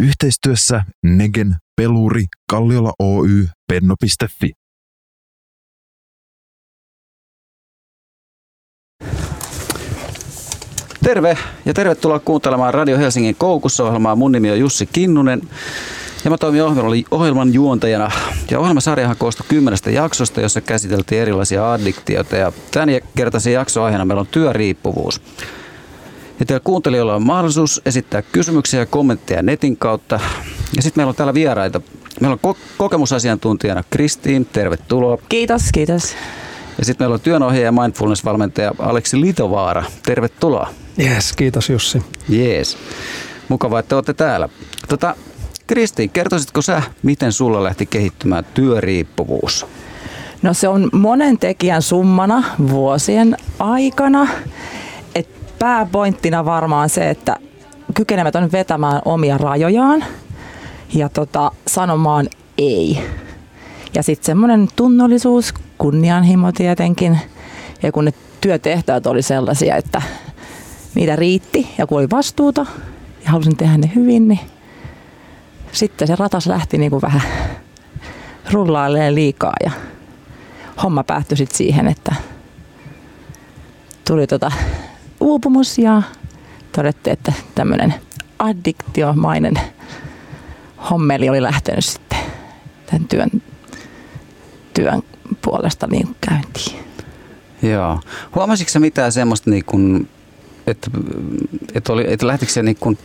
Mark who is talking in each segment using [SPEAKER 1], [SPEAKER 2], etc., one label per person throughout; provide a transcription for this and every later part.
[SPEAKER 1] Yhteistyössä Negen, Peluri, Kalliola Oy, Penno.fi.
[SPEAKER 2] Terve ja tervetuloa kuuntelemaan Radio Helsingin Koukussa-ohjelmaa. Mun nimi on Jussi Kinnunen ja mä toimin ohjelman juontajana. Ja ohjelmasarjahan koostui kymmenestä jaksosta, jossa käsiteltiin erilaisia addiktioita. Ja tämän kertaisen jaksoaiheena meillä on työriippuvuus. Ja teillä kuuntelijoilla on mahdollisuus esittää kysymyksiä ja kommentteja netin kautta. Ja sitten meillä on täällä vieraita. Meillä on kokemusasiantuntijana Kristiin, tervetuloa.
[SPEAKER 3] Kiitos, kiitos.
[SPEAKER 2] Ja sitten meillä on työnohjaaja ja mindfulness-valmentaja Aleksi Litovaara. Tervetuloa.
[SPEAKER 4] Jees, kiitos Jussi.
[SPEAKER 2] Jees. Mukavaa, että olette täällä. Tota, Kristi, kertoisitko sä, miten sulla lähti kehittymään työriippuvuus?
[SPEAKER 3] No se on monen tekijän summana vuosien aikana. Pääpointtina varmaan se, että kykenemätön vetämään omia rajojaan ja tota, sanomaan ei. Ja sitten semmoinen tunnollisuus, kunnianhimo tietenkin. Ja kun ne työtehtävät oli sellaisia, että niitä riitti ja kun oli vastuuta ja halusin tehdä ne hyvin, niin sitten se ratas lähti niin kuin vähän rullailemaan liikaa ja homma päättyi sitten siihen, että tuli tota uupumus ja todettiin, että tämmöinen addiktiomainen hommeli oli lähtenyt sitten tämän työn, työn puolesta niin käyntiin.
[SPEAKER 2] Joo. Huomasitko mitään semmoista, niin kuin, että, että, oli, että lähtikö se niin kuin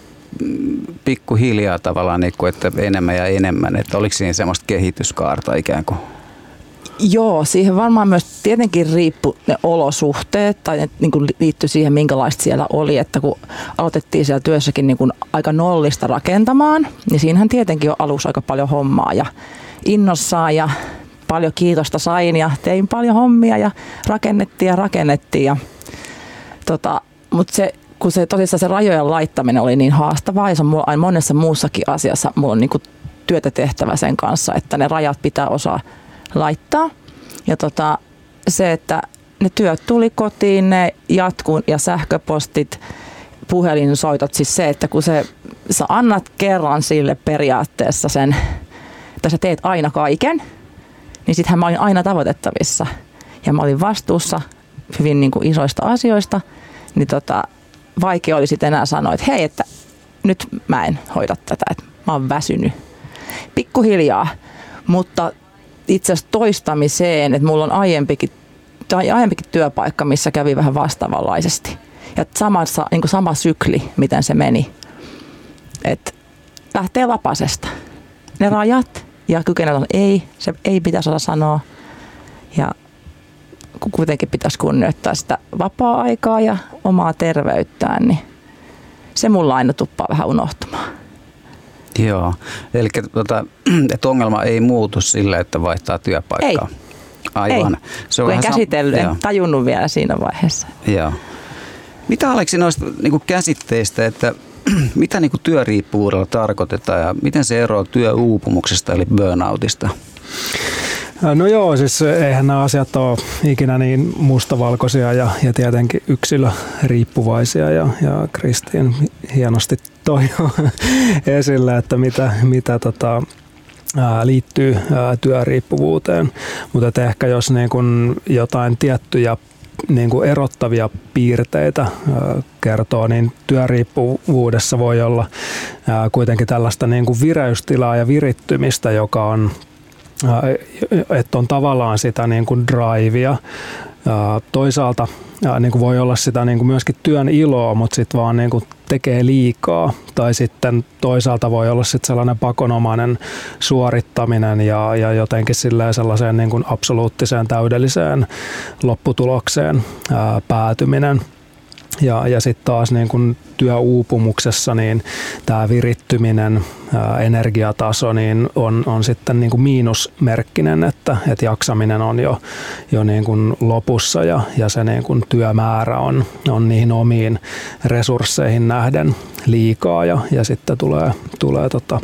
[SPEAKER 2] pikkuhiljaa tavallaan, niin kuin, että enemmän ja enemmän, että oliko siinä semmoista kehityskaarta ikään kuin?
[SPEAKER 3] Joo, siihen varmaan myös tietenkin riippu ne olosuhteet tai ne niin kuin liittyi siihen, minkälaista siellä oli. Että kun aloitettiin siellä työssäkin niin kuin aika nollista rakentamaan, niin siinähän tietenkin on alussa aika paljon hommaa ja innossaan ja paljon kiitosta sain ja tein paljon hommia ja rakennettiin ja rakennettiin. Ja, tota, mutta se kun se tosissaan se rajojen laittaminen oli niin haastavaa ja se on mulla, monessa muussakin asiassa mulla on niin kuin työtä tehtävä sen kanssa, että ne rajat pitää osaa laittaa. Ja tota, se, että ne työt tuli kotiin, ne jatkuu ja sähköpostit, puhelinsoitot, siis se, että kun se, sä annat kerran sille periaatteessa sen, että sä teet aina kaiken, niin sittenhän mä olin aina tavoitettavissa. Ja mä olin vastuussa hyvin niin kuin isoista asioista, niin tota, vaikea oli sitten enää sanoa, että hei, että nyt mä en hoida tätä, että mä oon väsynyt. Pikkuhiljaa, mutta itse asiassa toistamiseen, että mulla on aiempikin, tai aiempikin työpaikka, missä kävi vähän vastaavanlaisesti. Ja samassa, niin sama sykli, miten se meni. Että lähtee lapasesta. Ne rajat ja kykenevät ei, se ei pitäisi olla sanoa. Ja kuitenkin pitäisi kunnioittaa sitä vapaa-aikaa ja omaa terveyttään, niin se mulla aina tuppaa vähän unohtumaan.
[SPEAKER 2] Joo, eli tota, että ongelma ei muutu sillä, että vaihtaa työpaikkaa.
[SPEAKER 3] Ei. Aivan. Ei. Se on en käsitellyt, sam- en tajunnut vielä siinä vaiheessa.
[SPEAKER 2] Joo. Mitä Aleksi noista niin käsitteistä, että mitä niin työriippuvuudella tarkoitetaan ja miten se eroaa työuupumuksesta eli burnoutista?
[SPEAKER 4] No joo, siis eihän nämä asiat ole ikinä niin mustavalkoisia ja, ja tietenkin yksilöriippuvaisia ja, ja Kristiin hienosti toi esille, että mitä, mitä tota, liittyy työriippuvuuteen, mutta ehkä jos niin kun jotain tiettyjä niin kuin erottavia piirteitä kertoo, niin työriippuvuudessa voi olla kuitenkin tällaista niin kuin vireystilaa ja virittymistä, joka on että on tavallaan sitä niin kuin drivea. Toisaalta niin kuin voi olla sitä niin kuin myöskin työn iloa, mutta sitten vaan niin kuin tekee liikaa. Tai sitten toisaalta voi olla sitten sellainen pakonomainen suorittaminen ja, ja jotenkin sellaiseen niin kuin absoluuttiseen täydelliseen lopputulokseen ää, päätyminen – ja, ja sitten taas niin kun työuupumuksessa niin tämä virittyminen, ää, energiataso niin on, on sitten niin miinusmerkkinen, että, että jaksaminen on jo, jo niin kuin lopussa ja, ja se niin kuin työmäärä on, on niihin omiin resursseihin nähden liikaa ja, ja sitten tulee, tulee tota,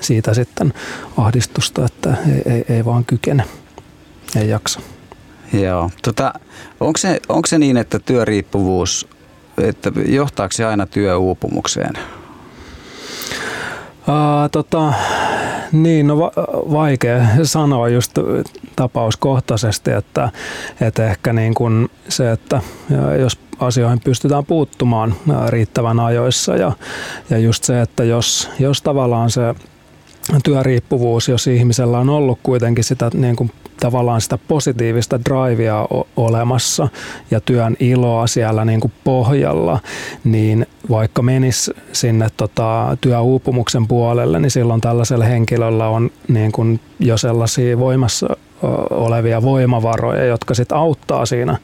[SPEAKER 4] siitä sitten ahdistusta, että ei, ei, ei vaan kykene, ei jaksa.
[SPEAKER 2] Joo. Tota, onko, se, onko se niin, että työriippuvuus, että johtaako se aina työuupumukseen?
[SPEAKER 4] Uh, tota, niin, no va- vaikea sanoa just tapauskohtaisesti, että, että ehkä niin kuin se, että jos asioihin pystytään puuttumaan riittävän ajoissa ja, ja just se, että jos, jos tavallaan se työriippuvuus, jos ihmisellä on ollut kuitenkin sitä niin kuin tavallaan sitä positiivista drivea olemassa ja työn iloa siellä niin kuin pohjalla, niin vaikka menis sinne tota, työuupumuksen puolelle, niin silloin tällaisella henkilöllä on niin kuin jo sellaisia voimassa olevia voimavaroja, jotka sitten auttaa siinä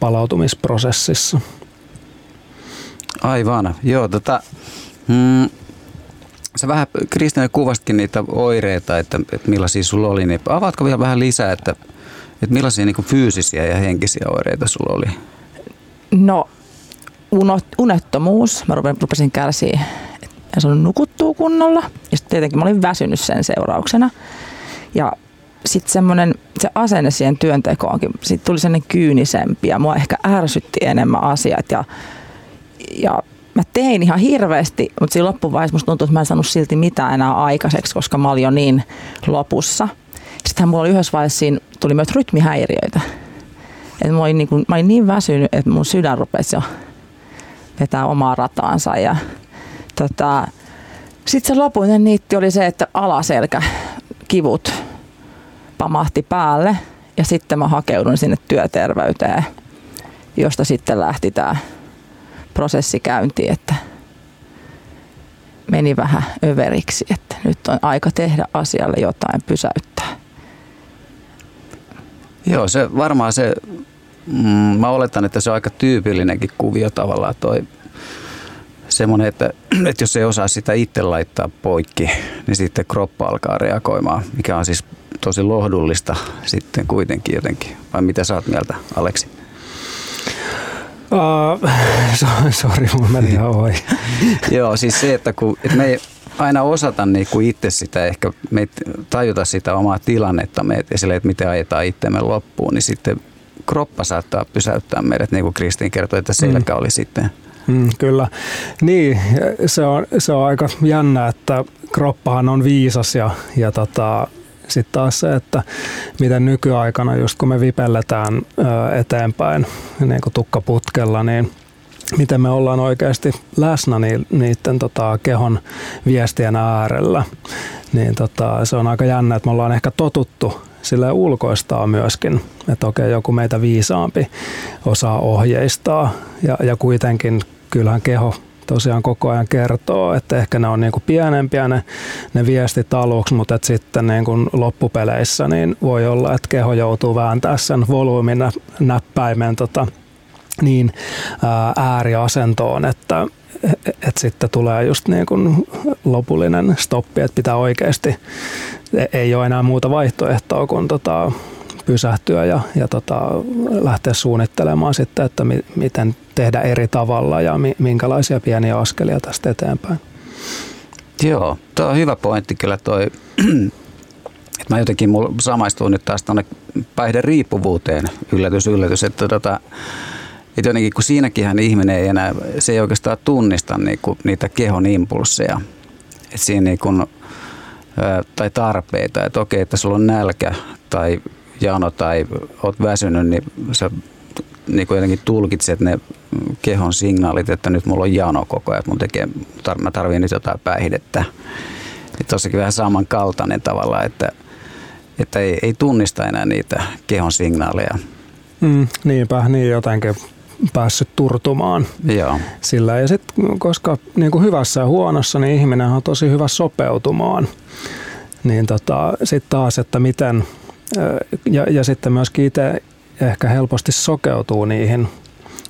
[SPEAKER 4] palautumisprosessissa.
[SPEAKER 2] Aivan, joo. Tota, mm, Sä vähän, Kristiina, kuvastkin niitä oireita, että, että millaisia sulla oli. Niin avaatko vielä vähän lisää, että, että millaisia niin fyysisiä ja henkisiä oireita sulla oli?
[SPEAKER 3] No, unettomuus. Mä rupesin kärsiä, en saanut nukuttua kunnolla. Ja sitten tietenkin mä olin väsynyt sen seurauksena. Ja sitten semmoinen, se asenne siihen työntekoonkin, sitten tuli sellainen kyynisempi ja mua ehkä ärsytti enemmän asiat ja, ja mä tein ihan hirveästi, mutta siinä loppuvaiheessa musta tuntuu, että mä en saanut silti mitään enää aikaiseksi, koska mä olin jo niin lopussa. Sittenhän mulla oli yhdessä vaiheessa siinä, tuli myös rytmihäiriöitä. Et mä, olin niin kuin, mä olin niin väsynyt, että mun sydän rupesi jo vetää omaa rataansa. Ja, tota, sitten se lopuinen niitti oli se, että alaselkä kivut pamahti päälle ja sitten mä hakeudun sinne työterveyteen, josta sitten lähti tämä prosessi käyntiin, että meni vähän överiksi, että nyt on aika tehdä asialle jotain, pysäyttää.
[SPEAKER 2] Joo, se varmaan se, mm, mä oletan, että se on aika tyypillinenkin kuvio tavallaan toi semmoinen, että, että jos ei osaa sitä itse laittaa poikki, niin sitten kroppa alkaa reagoimaan, mikä on siis tosi lohdullista sitten kuitenkin jotenkin. Vai mitä sä oot mieltä, Aleksi?
[SPEAKER 4] Uh, Sori, mun meni ihan ohi.
[SPEAKER 2] Joo, siis se, että kun, että me ei aina osata niin kuin itse sitä, ehkä me ei tajuta sitä omaa tilannetta, me, esille, että miten ajetaan itsemme loppuun, niin sitten kroppa saattaa pysäyttää meidät, niin kuin Kristiin kertoi, että selkä mm. oli sitten
[SPEAKER 4] Mm, kyllä. Niin, se on, se on aika jännä, että kroppahan on viisas ja, ja tota, sitten taas se, että miten nykyaikana, just kun me vipelletään eteenpäin niin kuin tukkaputkella, niin miten me ollaan oikeasti läsnä niiden tota, kehon viestien äärellä. Niin tota, se on aika jännä, että me ollaan ehkä totuttu sille ulkoistaa myöskin, että okei, joku meitä viisaampi osaa ohjeistaa ja, ja kuitenkin kyllähän keho tosiaan koko ajan kertoo, että ehkä ne on niin kuin pienempiä ne, ne viestit aluksi, mutta että sitten niin kuin loppupeleissä niin voi olla, että keho joutuu vääntää sen volyymin näppäimen tota, niin ääriasentoon, että et sitten tulee just niin kuin lopullinen stoppi, että pitää oikeasti, e, ei ole enää muuta vaihtoehtoa kuin tota, pysähtyä ja, ja tota, lähteä suunnittelemaan sitten, että mi, miten tehdä eri tavalla ja mi, minkälaisia pieniä askelia tästä eteenpäin.
[SPEAKER 2] Joo, tuo on hyvä pointti kyllä toi, että mä jotenkin samaistuin nyt taas tuonne päihderiippuvuuteen, yllätys, yllätys, että tota, että jotenkin kun siinäkin ihminen ei enää, se ei oikeastaan tunnista niinku, niitä kehon impulsseja, että siinä niinku, tai tarpeita, että okei, että sulla on nälkä tai jano tai oot väsynyt, niin sä niin kuin jotenkin tulkitset ne kehon signaalit, että nyt mulla on jano koko ajan, että mun tekee, tar- mä tarvitsen nyt jotain päihdettä. Tuossakin vähän samankaltainen tavalla, että, että ei, ei tunnista enää niitä kehon signaaleja.
[SPEAKER 4] Mm, niinpä, niin jotenkin päässyt turtumaan
[SPEAKER 2] Joo.
[SPEAKER 4] sillä. Ja sitten koska niin kuin hyvässä ja huonossa, niin ihminen on tosi hyvä sopeutumaan. Niin tota, sitten taas, että miten, ja, ja sitten myöskin itse ehkä helposti sokeutuu niihin,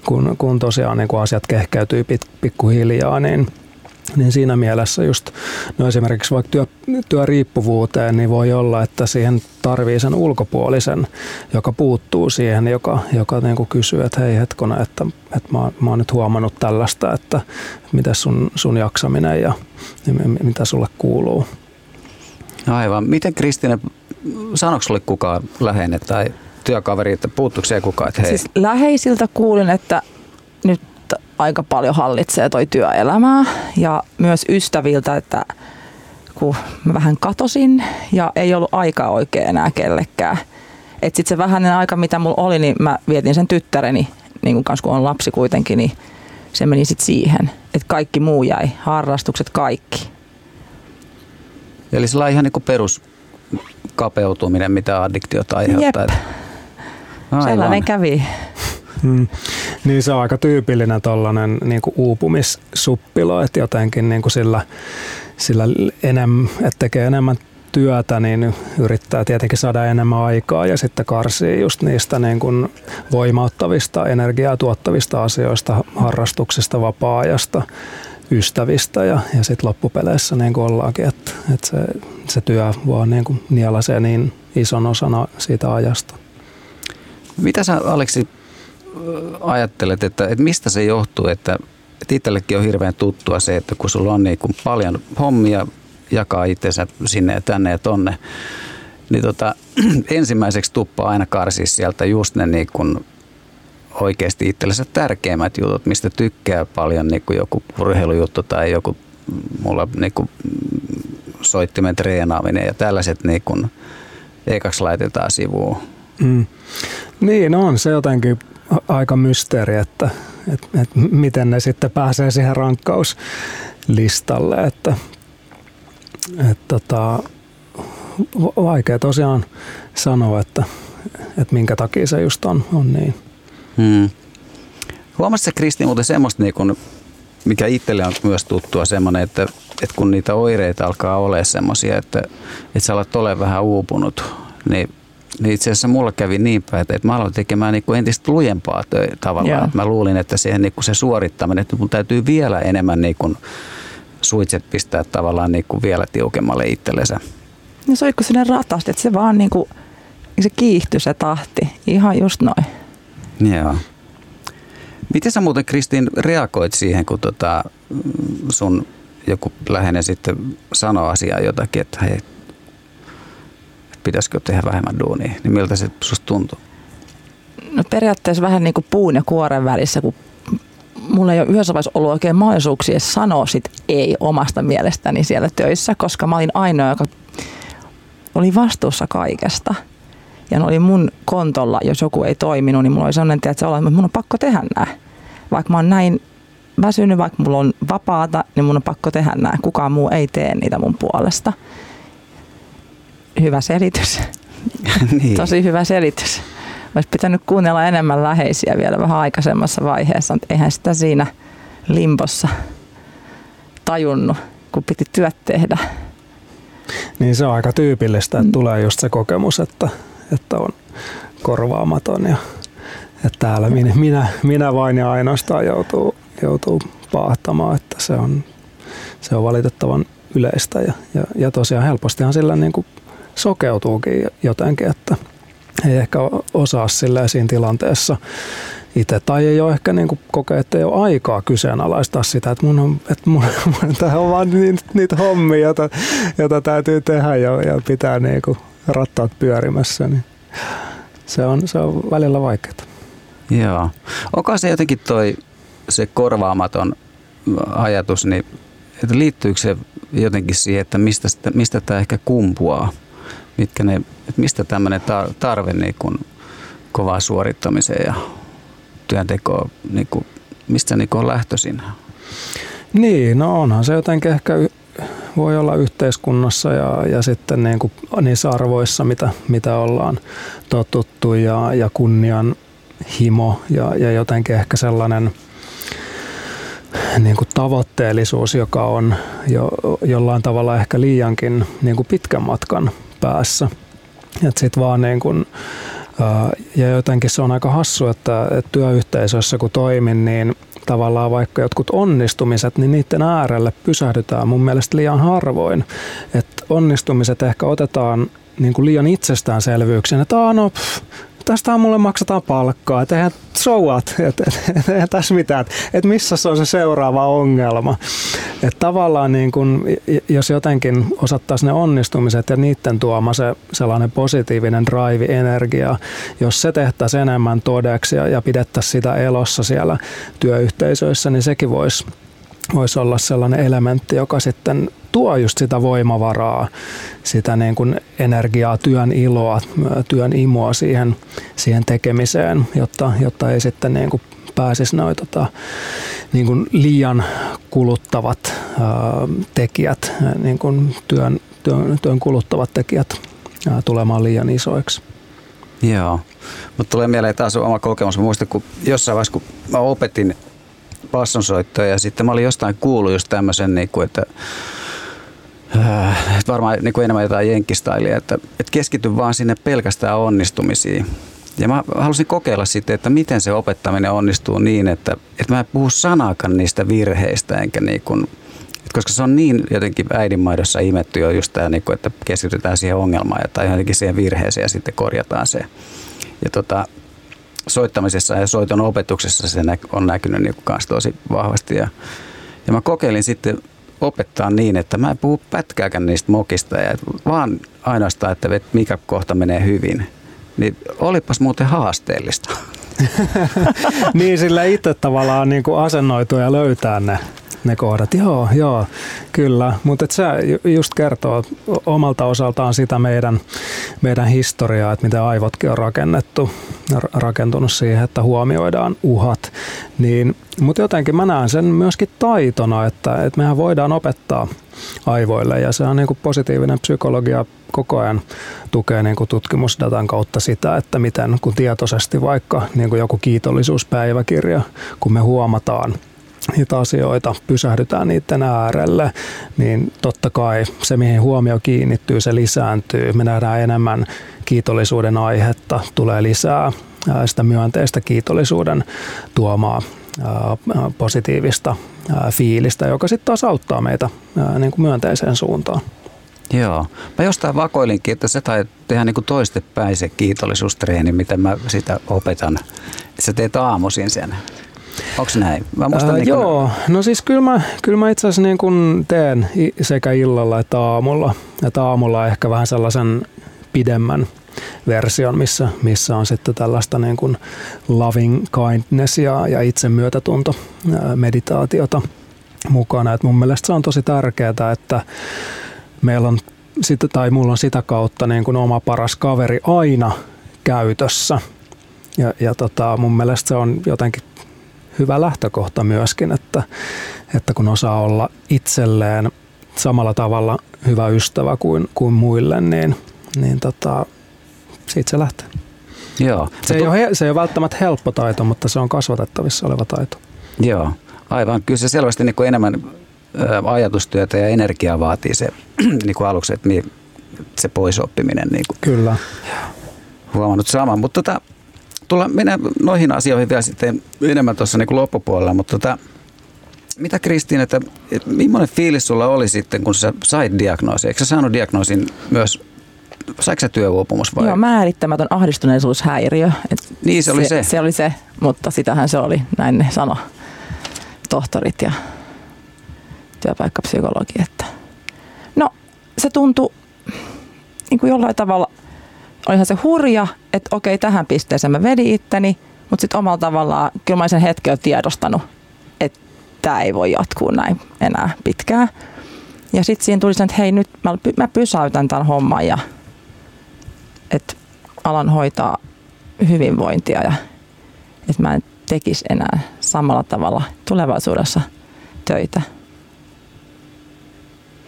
[SPEAKER 4] kun, kun tosiaan niin kun asiat kehkeytyy pit, pikkuhiljaa, niin, niin siinä mielessä just no esimerkiksi vaikka työ, työriippuvuuteen, niin voi olla, että siihen tarvii sen ulkopuolisen, joka puuttuu siihen, joka, joka niin kysyy, että hei hetkona, että, että mä, mä oon nyt huomannut tällaista, että mitä sun, sun jaksaminen ja, ja mitä sulle kuuluu.
[SPEAKER 2] Aivan. Miten Kristine, sanoiko sulle kukaan läheinen tai työkaveri, että puuttuuko se kukaan, että hei?
[SPEAKER 3] Siis läheisiltä kuulin, että nyt aika paljon hallitsee toi työelämää ja myös ystäviltä, että kuin, mä vähän katosin ja ei ollut aikaa oikein enää kellekään. Että sitten se vähäinen aika, mitä mulla oli, niin mä vietin sen tyttäreni, niin kuin kanssa kun on lapsi kuitenkin, niin se meni sitten siihen. Että kaikki muu jäi, harrastukset, kaikki.
[SPEAKER 2] Eli sillä on ihan niin perus kapeutuminen, mitä addiktiot aiheuttaa.
[SPEAKER 3] Jep. Sellainen kävi.
[SPEAKER 4] Hmm. Niin se on aika tyypillinen tuollainen niin uupumissuppilo, että jotenkin niin kuin sillä, sillä enem, että tekee enemmän työtä, niin yrittää tietenkin saada enemmän aikaa ja sitten karsii just niistä niin kuin voimauttavista, energiaa tuottavista asioista, harrastuksista, vapaa-ajasta, ystävistä ja, ja sitten loppupeleissä niin kuin ollaankin, että, että se, se työ vaan niin kuin nielasee niin ison osana siitä ajasta.
[SPEAKER 2] Mitä sä Aleksi ajattelet, että, että mistä se johtuu, että, että itsellekin on hirveän tuttua se, että kun sulla on niin kuin paljon hommia, jakaa itsensä sinne ja tänne ja tonne, niin tota, ensimmäiseksi tuppaa aina karsia sieltä just ne niin kuin oikeasti itsellensä tärkeimmät jutut, mistä tykkää paljon, niin kuin joku urheilujuttu tai joku mulla niin kuin soittimen treenaaminen ja tällaiset niin kuin, ekaksi laitetaan sivuun. Mm.
[SPEAKER 4] Niin on se jotenkin aika mysteeri, että, että, että miten ne sitten pääsee siihen rankkauslistalle. Että, että tota, vaikea tosiaan sanoa, että, että minkä takia se just on, on niin. Hmm.
[SPEAKER 2] Huomasitko Kristi muuten semmoista, niin kun, mikä itselle on myös tuttua semmoinen, että, että kun niitä oireita alkaa olla semmoisia, että, että sä olet ole vähän uupunut, niin niin itse asiassa mulla kävi niin päin, että mä aloin tekemään niin kuin entistä lujempaa töitä tavallaan. Että mä luulin, että siihen niin kuin se suorittaminen, että mun täytyy vielä enemmän niin kuin suitset pistää tavallaan niin kuin vielä tiukemmalle itsellensä.
[SPEAKER 3] No se oli kuin sinne ratasti, että se vaan niin kuin, se kiihtyi se tahti. Ihan just noin.
[SPEAKER 2] Joo. Miten sä muuten Kristiin reagoit siihen, kun tota, sun joku läheinen sitten sanoo asiaa jotakin, että hei, pitäisikö tehdä vähemmän duunia, niin miltä se susta tuntuu?
[SPEAKER 3] No periaatteessa vähän niin kuin puun ja kuoren välissä, kun mulla ei ole yhdessä vaiheessa ollut oikein mahdollisuuksia sanoa sit ei omasta mielestäni siellä töissä, koska mä olin ainoa, joka oli vastuussa kaikesta. Ja ne oli mun kontolla, jos joku ei toiminut, niin mulla oli sellainen, että mun on pakko tehdä nämä. Vaikka mä oon näin väsynyt, vaikka mulla on vapaata, niin mun on pakko tehdä nämä. Kukaan muu ei tee niitä mun puolesta hyvä selitys. niin. Tosi hyvä selitys. Olisi pitänyt kuunnella enemmän läheisiä vielä vähän aikaisemmassa vaiheessa, mutta eihän sitä siinä limpossa tajunnut, kun piti työt tehdä.
[SPEAKER 4] Niin se on aika tyypillistä, että tulee just se kokemus, että, että on korvaamaton ja että täällä minä, minä, minä vain ja ainoastaan joutuu, joutuu paahtamaan, että se on, se on valitettavan yleistä ja, ja, ja tosiaan helpostihan sillä niin kuin sokeutuukin jotenkin, että ei ehkä osaa sillä siinä tilanteessa itse. Tai ei ole ehkä niin kokea, että ei ole aikaa kyseenalaistaa sitä, että mun on, että mun, mun on vaan niitä, niitä hommia, joita, joita täytyy tehdä ja, ja pitää niin rattaat pyörimässä. Niin se, on, se on välillä vaikeaa.
[SPEAKER 2] Joo. Onko se jotenkin toi se korvaamaton ajatus, niin että liittyykö se jotenkin siihen, että mistä, mistä tämä ehkä kumpuaa? Mitkä ne, että mistä tämmöinen tarve niin kuin kovaa suorittamiseen ja työntekoon, niin kuin, mistä niin kuin on lähtöisin?
[SPEAKER 4] Niin, no onhan se jotenkin ehkä voi olla yhteiskunnassa ja, ja sitten niin kuin niissä arvoissa, mitä, mitä ollaan totuttu ja, ja kunnian himo ja, ja jotenkin ehkä sellainen niin kuin tavoitteellisuus, joka on jo, jollain tavalla ehkä liiankin niin kuin pitkän matkan päässä. Että sit vaan niin kun, ja jotenkin se on aika hassu, että, työyhteisössä kun toimin, niin tavallaan vaikka jotkut onnistumiset, niin niiden äärelle pysähdytään mun mielestä liian harvoin. Että onnistumiset ehkä otetaan niin kuin liian itsestäänselvyyksen, että no, pff, tästä mulle maksetaan palkkaa, että eihän so what, että et, eihän tässä mitään, että et missä se on se seuraava ongelma. Että tavallaan niin kun, jos jotenkin osattaisiin ne onnistumiset ja niiden tuoma se sellainen positiivinen drive-energia, jos se tehtäisiin enemmän todeksi ja, ja pidettäisiin sitä elossa siellä työyhteisöissä, niin sekin voisi voisi olla sellainen elementti, joka sitten tuo just sitä voimavaraa, sitä niin kuin energiaa, työn iloa, työn imoa siihen, siihen tekemiseen, jotta, jotta ei sitten niin kuin pääsisi noin tota, niin kuin liian kuluttavat ää, tekijät, niin kuin työn, työn, työn kuluttavat tekijät ää, tulemaan liian isoiksi.
[SPEAKER 2] Joo, mutta tulee mieleen taas oma kokemus. Muistan, kun jossain vaiheessa, kun mä opetin bassonsoittoa ja sitten mä olin jostain kuullut just tämmöisen, niin kuin, että äh, että varmaan niin kuin enemmän jotain jenkkistailia, että, että keskity vaan sinne pelkästään onnistumisiin. Ja mä halusin kokeilla sitten, että miten se opettaminen onnistuu niin, että, että mä en puhu sanakaan niistä virheistä, enkä niin kuin, koska se on niin jotenkin äidinmaidossa imetty jo just tämä, niin kuin, että keskitytään siihen ongelmaan tai jotenkin siihen virheeseen ja sitten korjataan se. Ja tota, soittamisessa ja soiton opetuksessa se on näkynyt niin kuin tosi vahvasti. Ja, ja mä kokeilin sitten opettaa niin, että mä en puhu pätkääkään niistä mokista, ja vaan ainoastaan, että mikä kohta menee hyvin. Niin olipas muuten haasteellista.
[SPEAKER 4] niin, sillä itse tavallaan niin kuin asennoituu ja löytää ne ne kohdat. Joo, joo, kyllä. Mutta se just kertoo omalta osaltaan sitä meidän, meidän historiaa, että miten aivotkin on rakennettu, rakentunut siihen, että huomioidaan uhat. Niin, mutta jotenkin mä näen sen myöskin taitona, että, että mehän voidaan opettaa aivoille ja se on niin kuin positiivinen psykologia koko ajan tukee niin kuin tutkimusdatan kautta sitä, että miten kun tietoisesti vaikka niin kuin joku kiitollisuuspäiväkirja, kun me huomataan – niitä asioita, pysähdytään niiden äärelle, niin totta kai se, mihin huomio kiinnittyy, se lisääntyy. Me nähdään enemmän kiitollisuuden aihetta, tulee lisää sitä myönteistä kiitollisuuden tuomaa positiivista fiilistä, joka sitten taas auttaa meitä niin kuin myönteiseen suuntaan.
[SPEAKER 2] Joo. Mä jostain vakoilinkin, että se tai tehdä niin toistepäin se kiitollisuustreeni, miten mä sitä opetan. Sä teet aamuisin sen. Onko näin? Mä
[SPEAKER 4] muistan, Ää, niin kun... Joo, no siis kyllä mä, kyllä mä itse asiassa niin kun teen sekä illalla että aamulla. Että aamulla ehkä vähän sellaisen pidemmän version, missä, missä on sitten tällaista niin kuin loving kindness ja, ja itsemyötätunto meditaatiota mukana. Et mun mielestä se on tosi tärkeää, että meillä on sitä, tai mulla on sitä kautta niin kuin oma paras kaveri aina käytössä. Ja, ja tota, mun mielestä se on jotenkin hyvä lähtökohta myöskin, että, että kun osaa olla itselleen samalla tavalla hyvä ystävä kuin, kuin muille, niin, niin tota, siitä se lähtee.
[SPEAKER 2] Joo.
[SPEAKER 4] Se, ei ole, se ei ole välttämättä helppo taito, mutta se on kasvatettavissa oleva taito.
[SPEAKER 2] Joo, aivan. Kyllä se selvästi niin kuin enemmän ajatustyötä ja energiaa vaatii se niin kuin aluksi, että se poisoppiminen. Niin kuin.
[SPEAKER 4] Kyllä.
[SPEAKER 2] Huomannut saman, mutta tota, tulla, mennään noihin asioihin vielä sitten enemmän tuossa niin loppupuolella, mutta tota, mitä Kristiin, että, että millainen fiilis sulla oli sitten, kun sä sait diagnoosin? Eikö sä saanut diagnoosin myös Saiko se työuupumus vai?
[SPEAKER 3] Joo, määrittämätön ahdistuneisuushäiriö. Et
[SPEAKER 2] niin, se oli se.
[SPEAKER 3] Se oli se, mutta sitähän se oli, näin ne sano tohtorit ja työpaikkapsykologi. Että. No, se tuntui niin kuin jollain tavalla olihan se hurja, että okei, tähän pisteeseen mä vedin itteni, mutta sitten omalla tavallaan, kyllä mä sen hetken tiedostanut, että tämä ei voi jatkuu näin enää pitkään. Ja sitten siinä tuli sen, että hei nyt mä, mä pysäytän tämän homman ja että alan hoitaa hyvinvointia ja että mä en tekisi enää samalla tavalla tulevaisuudessa töitä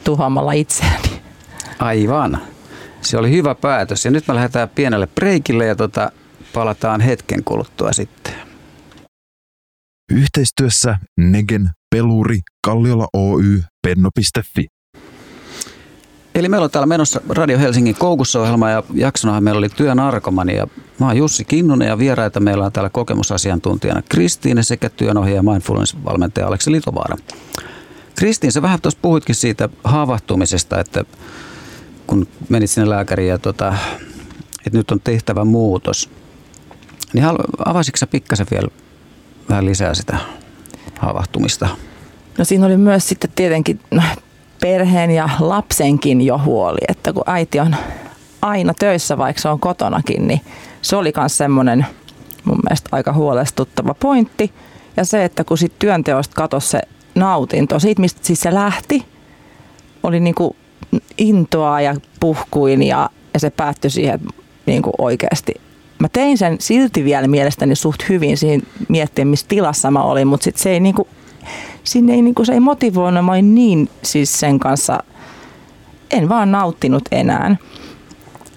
[SPEAKER 3] tuhoamalla itseäni.
[SPEAKER 2] Aivan. Se oli hyvä päätös ja nyt me lähdetään pienelle breikille ja tota, palataan hetken kuluttua sitten.
[SPEAKER 1] Yhteistyössä Negen, Peluri, Kalliola Oy, Penno.fi.
[SPEAKER 2] Eli meillä on täällä menossa Radio Helsingin koukussa-ohjelma ja jaksonahan meillä oli työnarkomani ja mä oon Jussi Kinnunen ja vieraita meillä on täällä kokemusasiantuntijana Kristiine sekä työnohjaaja ja mindfulness-valmentaja Aleksi Litovaara. Kristiin, sä vähän tuossa puhuitkin siitä havahtumisesta, että kun menit sinne lääkäriin ja tota, että nyt on tehtävä muutos, niin avasitko sä pikkasen vielä vähän lisää sitä havahtumista?
[SPEAKER 3] No siinä oli myös sitten tietenkin perheen ja lapsenkin jo huoli, että kun äiti on aina töissä, vaikka se on kotonakin, niin se oli myös semmoinen mun mielestä aika huolestuttava pointti. Ja se, että kun sitten työnteosta katosi se nautinto, siitä mistä siis se lähti, oli niin kuin intoa ja puhkuin ja, ja se päättyi siihen niin kuin oikeasti. Mä tein sen silti vielä mielestäni suht hyvin siihen miettiä, missä tilassa mä olin, mutta sit se ei niin kuin, sinne ei, niin kuin, se ei motivoinut. Mä olin niin siis sen kanssa, en vaan nauttinut enää.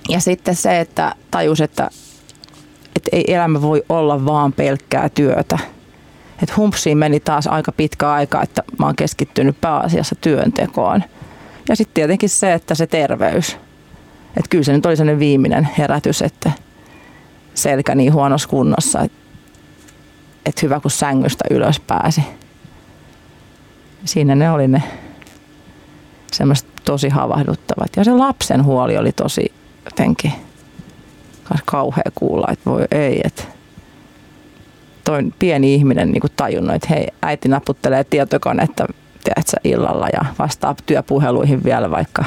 [SPEAKER 3] Ja sitten se, että tajus, että, että ei elämä voi olla vaan pelkkää työtä. Että humpsiin meni taas aika pitkä aika, että mä oon keskittynyt pääasiassa työntekoon. Ja sitten tietenkin se, että se terveys. Että kyllä se nyt oli sellainen viimeinen herätys, että selkä niin huonossa kunnossa, että, hyvä kun sängystä ylös pääsi. Siinä ne oli ne semmoiset tosi havahduttavat. Ja se lapsen huoli oli tosi jotenkin kauhea kuulla, että voi ei, että toi pieni ihminen niin tajunnut, että hei, äiti naputtelee tietokonetta tiedätkö, illalla ja vastaa työpuheluihin vielä, vaikka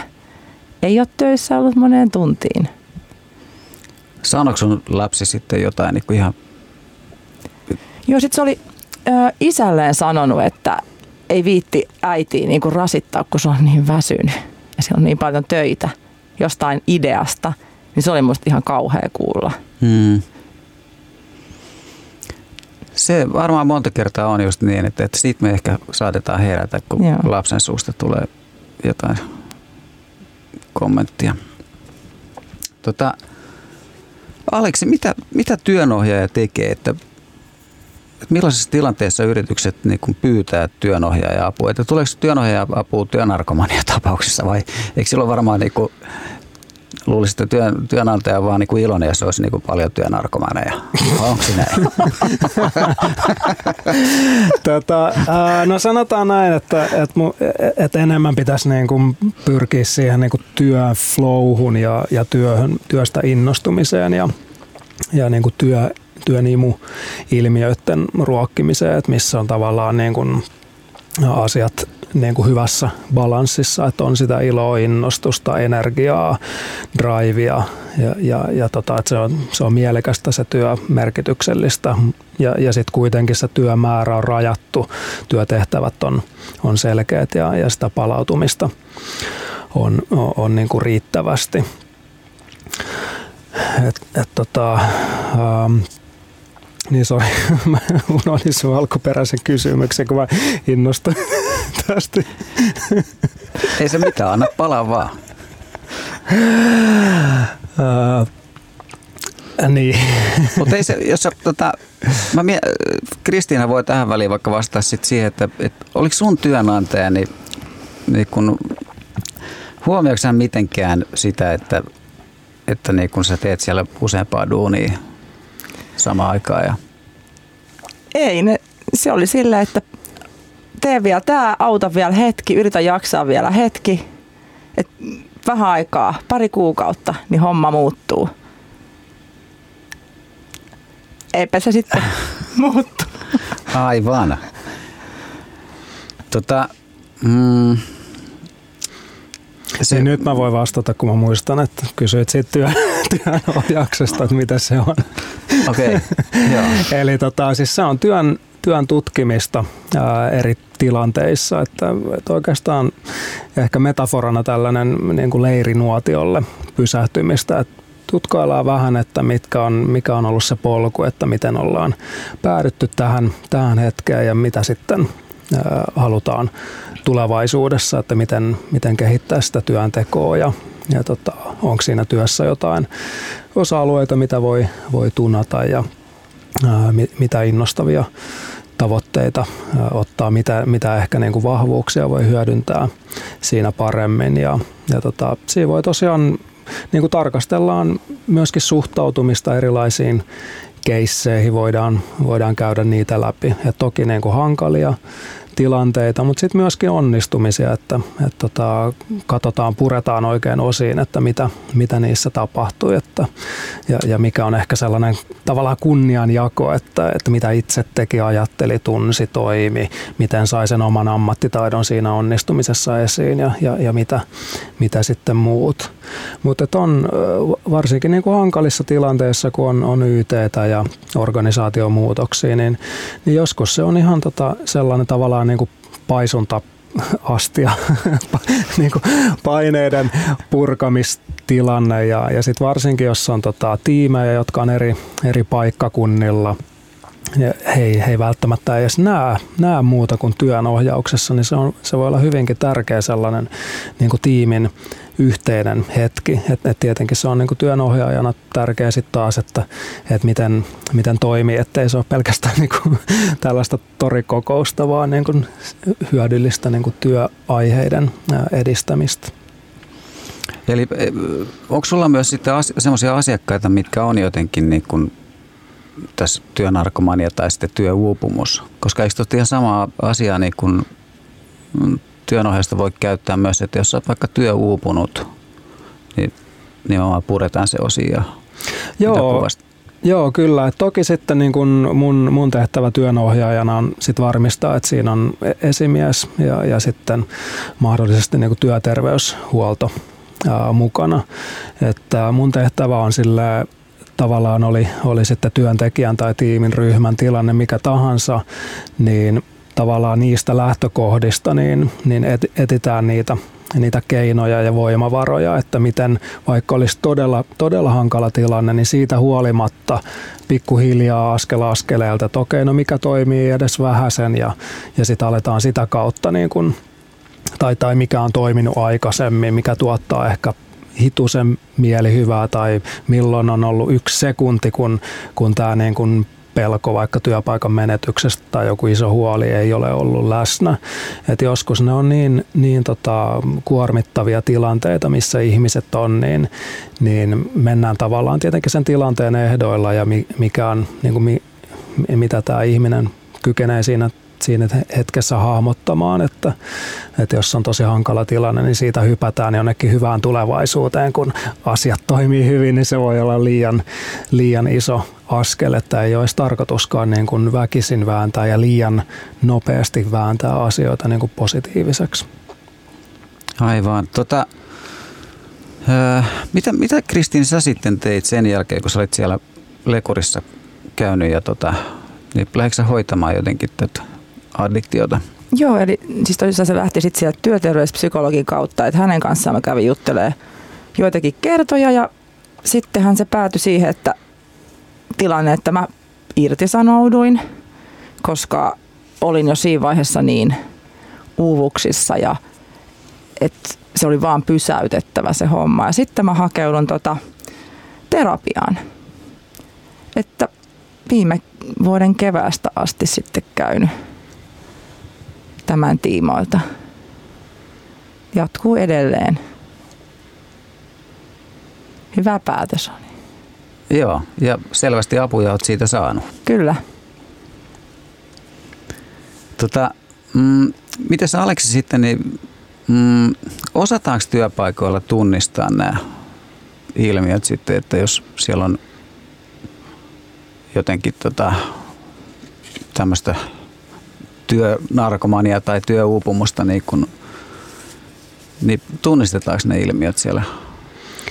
[SPEAKER 3] ei ole töissä ollut moneen tuntiin.
[SPEAKER 2] Sanoiko sun lapsi sitten jotain niin ihan...
[SPEAKER 3] Joo, sitten se oli ö, isälleen sanonut, että ei viitti äitiin niin kuin rasittaa, kun se on niin väsynyt ja se on niin paljon töitä jostain ideasta, niin se oli musta ihan kauhea kuulla. Hmm.
[SPEAKER 2] Se varmaan monta kertaa on just niin, että, että siitä me ehkä saatetaan herätä, kun Joo. lapsen suusta tulee jotain kommenttia. Tota, Aleksi, mitä, mitä työnohjaaja tekee, että, että millaisessa tilanteessa yritykset niin kun pyytää työnohjaaja apua? Että tuleeko työnohjaaja apua työnarkomania tapauksissa vai eikö silloin varmaan niin kuin luulisin, että työn, työnantaja on vaan niin kuin iloinen, jos olisi niin kuin paljon työnarkomaneja. Onko se näin?
[SPEAKER 4] tota, no sanotaan näin, että, että, että enemmän pitäisi niin kuin pyrkiä siihen niin kuin työflowhun ja, ja työhön, työstä innostumiseen ja, ja niin kuin työ, ilmiöiden ruokkimiseen, että missä on tavallaan niin kuin asiat niin kuin hyvässä balanssissa, että on sitä iloa, innostusta, energiaa, drivea ja, ja, ja tota, että se, on, se on mielekästä se työ, merkityksellistä ja, ja sitten kuitenkin se työmäärä on rajattu, työtehtävät on, on selkeät ja, ja sitä palautumista on, on, on niin kuin riittävästi. Et, et tota, ähm, niin sori, mä unohdin sun alkuperäisen kysymyksen, kun mä innostuin tästä.
[SPEAKER 2] Ei se mitään, anna palaa vaan.
[SPEAKER 4] Uh, niin.
[SPEAKER 2] Mutta ei se, jos sä, tota, mä mie, Kristiina voi tähän väliin vaikka vastata sit siihen, että, että oliko sun työnantaja, niin, niin kun, huomioiko mitenkään sitä, että, että niin kun sä teet siellä useampaa duunia samaan aikaan? Ja...
[SPEAKER 3] Ei, ne, se oli sillä, että tee vielä tämä, auta vielä hetki, yritä jaksaa vielä hetki. Et vähän aikaa, pari kuukautta, niin homma muuttuu. Eipä se sitten muuttu.
[SPEAKER 2] Aivan. Tota, mm,
[SPEAKER 4] se, niin nyt mä voin vastata, kun mä muistan, että kysyit siitä työn, työnohjauksesta, että mitä se on.
[SPEAKER 2] Okei, okay,
[SPEAKER 4] Eli tota, siis se on työn, työn tutkimista ää, eri tilanteissa, että, että oikeastaan ehkä metaforana tällainen niin kuin leirinuotiolle pysähtymistä, että tutkaillaan vähän, että mitkä on, mikä on ollut se polku, että miten ollaan päädytty tähän, tähän hetkeen ja mitä sitten halutaan tulevaisuudessa, että miten, miten kehittää sitä työntekoa ja, ja tota, onko siinä työssä jotain osa-alueita, mitä voi, voi tunnata ja ää, mitä innostavia tavoitteita ottaa, mitä, mitä ehkä niin kuin vahvuuksia voi hyödyntää siinä paremmin. Ja, ja tota, siinä voi tosiaan niin kuin tarkastellaan myöskin suhtautumista erilaisiin keisseihin, voidaan, voidaan käydä niitä läpi. Ja toki niin kuin hankalia tilanteita, mutta sitten myöskin onnistumisia, että, että tota, katsotaan, puretaan oikein osiin, että mitä, mitä niissä tapahtui että, ja, ja mikä on ehkä sellainen tavallaan kunnianjako, että, että mitä itse teki, ajatteli, tunsi, toimi, miten sai sen oman ammattitaidon siinä onnistumisessa esiin ja, ja, ja mitä, mitä sitten muut. Mutta on varsinkin niin kuin hankalissa tilanteissa, kun on, on YTtä ja organisaatiomuutoksia, niin, niin joskus se on ihan tota sellainen tavallaan niin kuin paisunta astia niin kuin paineiden purkamistilanne. Ja, ja sitten varsinkin, jos on tota, tiimejä, jotka on eri, eri paikkakunnilla – he, he ei välttämättä edes näe, näe muuta kuin työnohjauksessa, niin se, on, se voi olla hyvinkin tärkeä sellainen niin kuin tiimin yhteinen hetki. Et, et tietenkin se on niin kuin työnohjaajana tärkeä sitten taas, että et miten, miten toimii, ettei se ole pelkästään niin kuin tällaista torikokousta, vaan niin kuin hyödyllistä niin kuin työaiheiden edistämistä.
[SPEAKER 2] Eli onko sulla myös sitten as- sellaisia asiakkaita, mitkä on jotenkin niin kuin tässä työnarkomania tai sitten työuupumus? Koska eikö ihan sama asia niin kuin työnohjausta voi käyttää myös, että jos olet vaikka työuupunut, niin nimenomaan puretaan se osio.
[SPEAKER 4] Joo, Joo, kyllä. Et toki sitten niin kun mun, mun tehtävä työnohjaajana on sit varmistaa, että siinä on e-, esimies ja, ja sitten mahdollisesti niin työterveyshuolto ää, mukana. Että mun tehtävä on sille tavallaan oli, oli sitten työntekijän tai tiimin ryhmän tilanne mikä tahansa, niin tavallaan niistä lähtökohdista niin, niin et, etitään niitä niitä keinoja ja voimavaroja, että miten vaikka olisi todella, todella hankala tilanne, niin siitä huolimatta pikkuhiljaa askel askeleelta, että okei, no mikä toimii edes vähäsen ja, ja sitten aletaan sitä kautta niin kun, tai, tai mikä on toiminut aikaisemmin, mikä tuottaa ehkä hitusen mielihyvää tai milloin on ollut yksi sekunti, kun, kun tämä niin kuin pelko vaikka työpaikan menetyksestä tai joku iso huoli ei ole ollut läsnä. Et joskus ne on niin, niin tota, kuormittavia tilanteita, missä ihmiset on, niin, niin mennään tavallaan tietenkin sen tilanteen ehdoilla ja mikä on, niin kuin, mitä tämä ihminen kykenee siinä siinä hetkessä hahmottamaan, että, että jos on tosi hankala tilanne, niin siitä hypätään jonnekin hyvään tulevaisuuteen. Kun asiat toimii hyvin, niin se voi olla liian, liian iso askel, että ei olisi tarkoituskaan niin kuin väkisin vääntää ja liian nopeasti vääntää asioita niin kuin positiiviseksi.
[SPEAKER 2] Aivan. Tota, öö, mitä, mitä Kristin sä sitten teit sen jälkeen, kun sä olit siellä Lekurissa käynyt ja tota, niin lähdetkö hoitamaan jotenkin tätä addiktiota.
[SPEAKER 3] Joo, eli siis tosiaan se lähti sitten sieltä työterveyspsykologin kautta, että hänen kanssaan mä kävin juttelemaan joitakin kertoja ja sittenhän se päätyi siihen, että tilanne, että mä irtisanouduin, koska olin jo siinä vaiheessa niin uuvuksissa ja että se oli vaan pysäytettävä se homma. Ja sitten mä hakeudun tota terapiaan. Että viime vuoden keväästä asti sitten käynyt tämän tiimoilta. Jatkuu edelleen. Hyvä päätös on.
[SPEAKER 2] Joo, ja selvästi apuja olet siitä saanut.
[SPEAKER 3] Kyllä.
[SPEAKER 2] Tota, mm, miten Aleksi sitten, niin, mm, osataanko työpaikoilla tunnistaa nämä ilmiöt sitten, että jos siellä on jotenkin tota, tämmöistä työnarkomania tai työuupumusta, niin, kun, niin tunnistetaanko ne ilmiöt siellä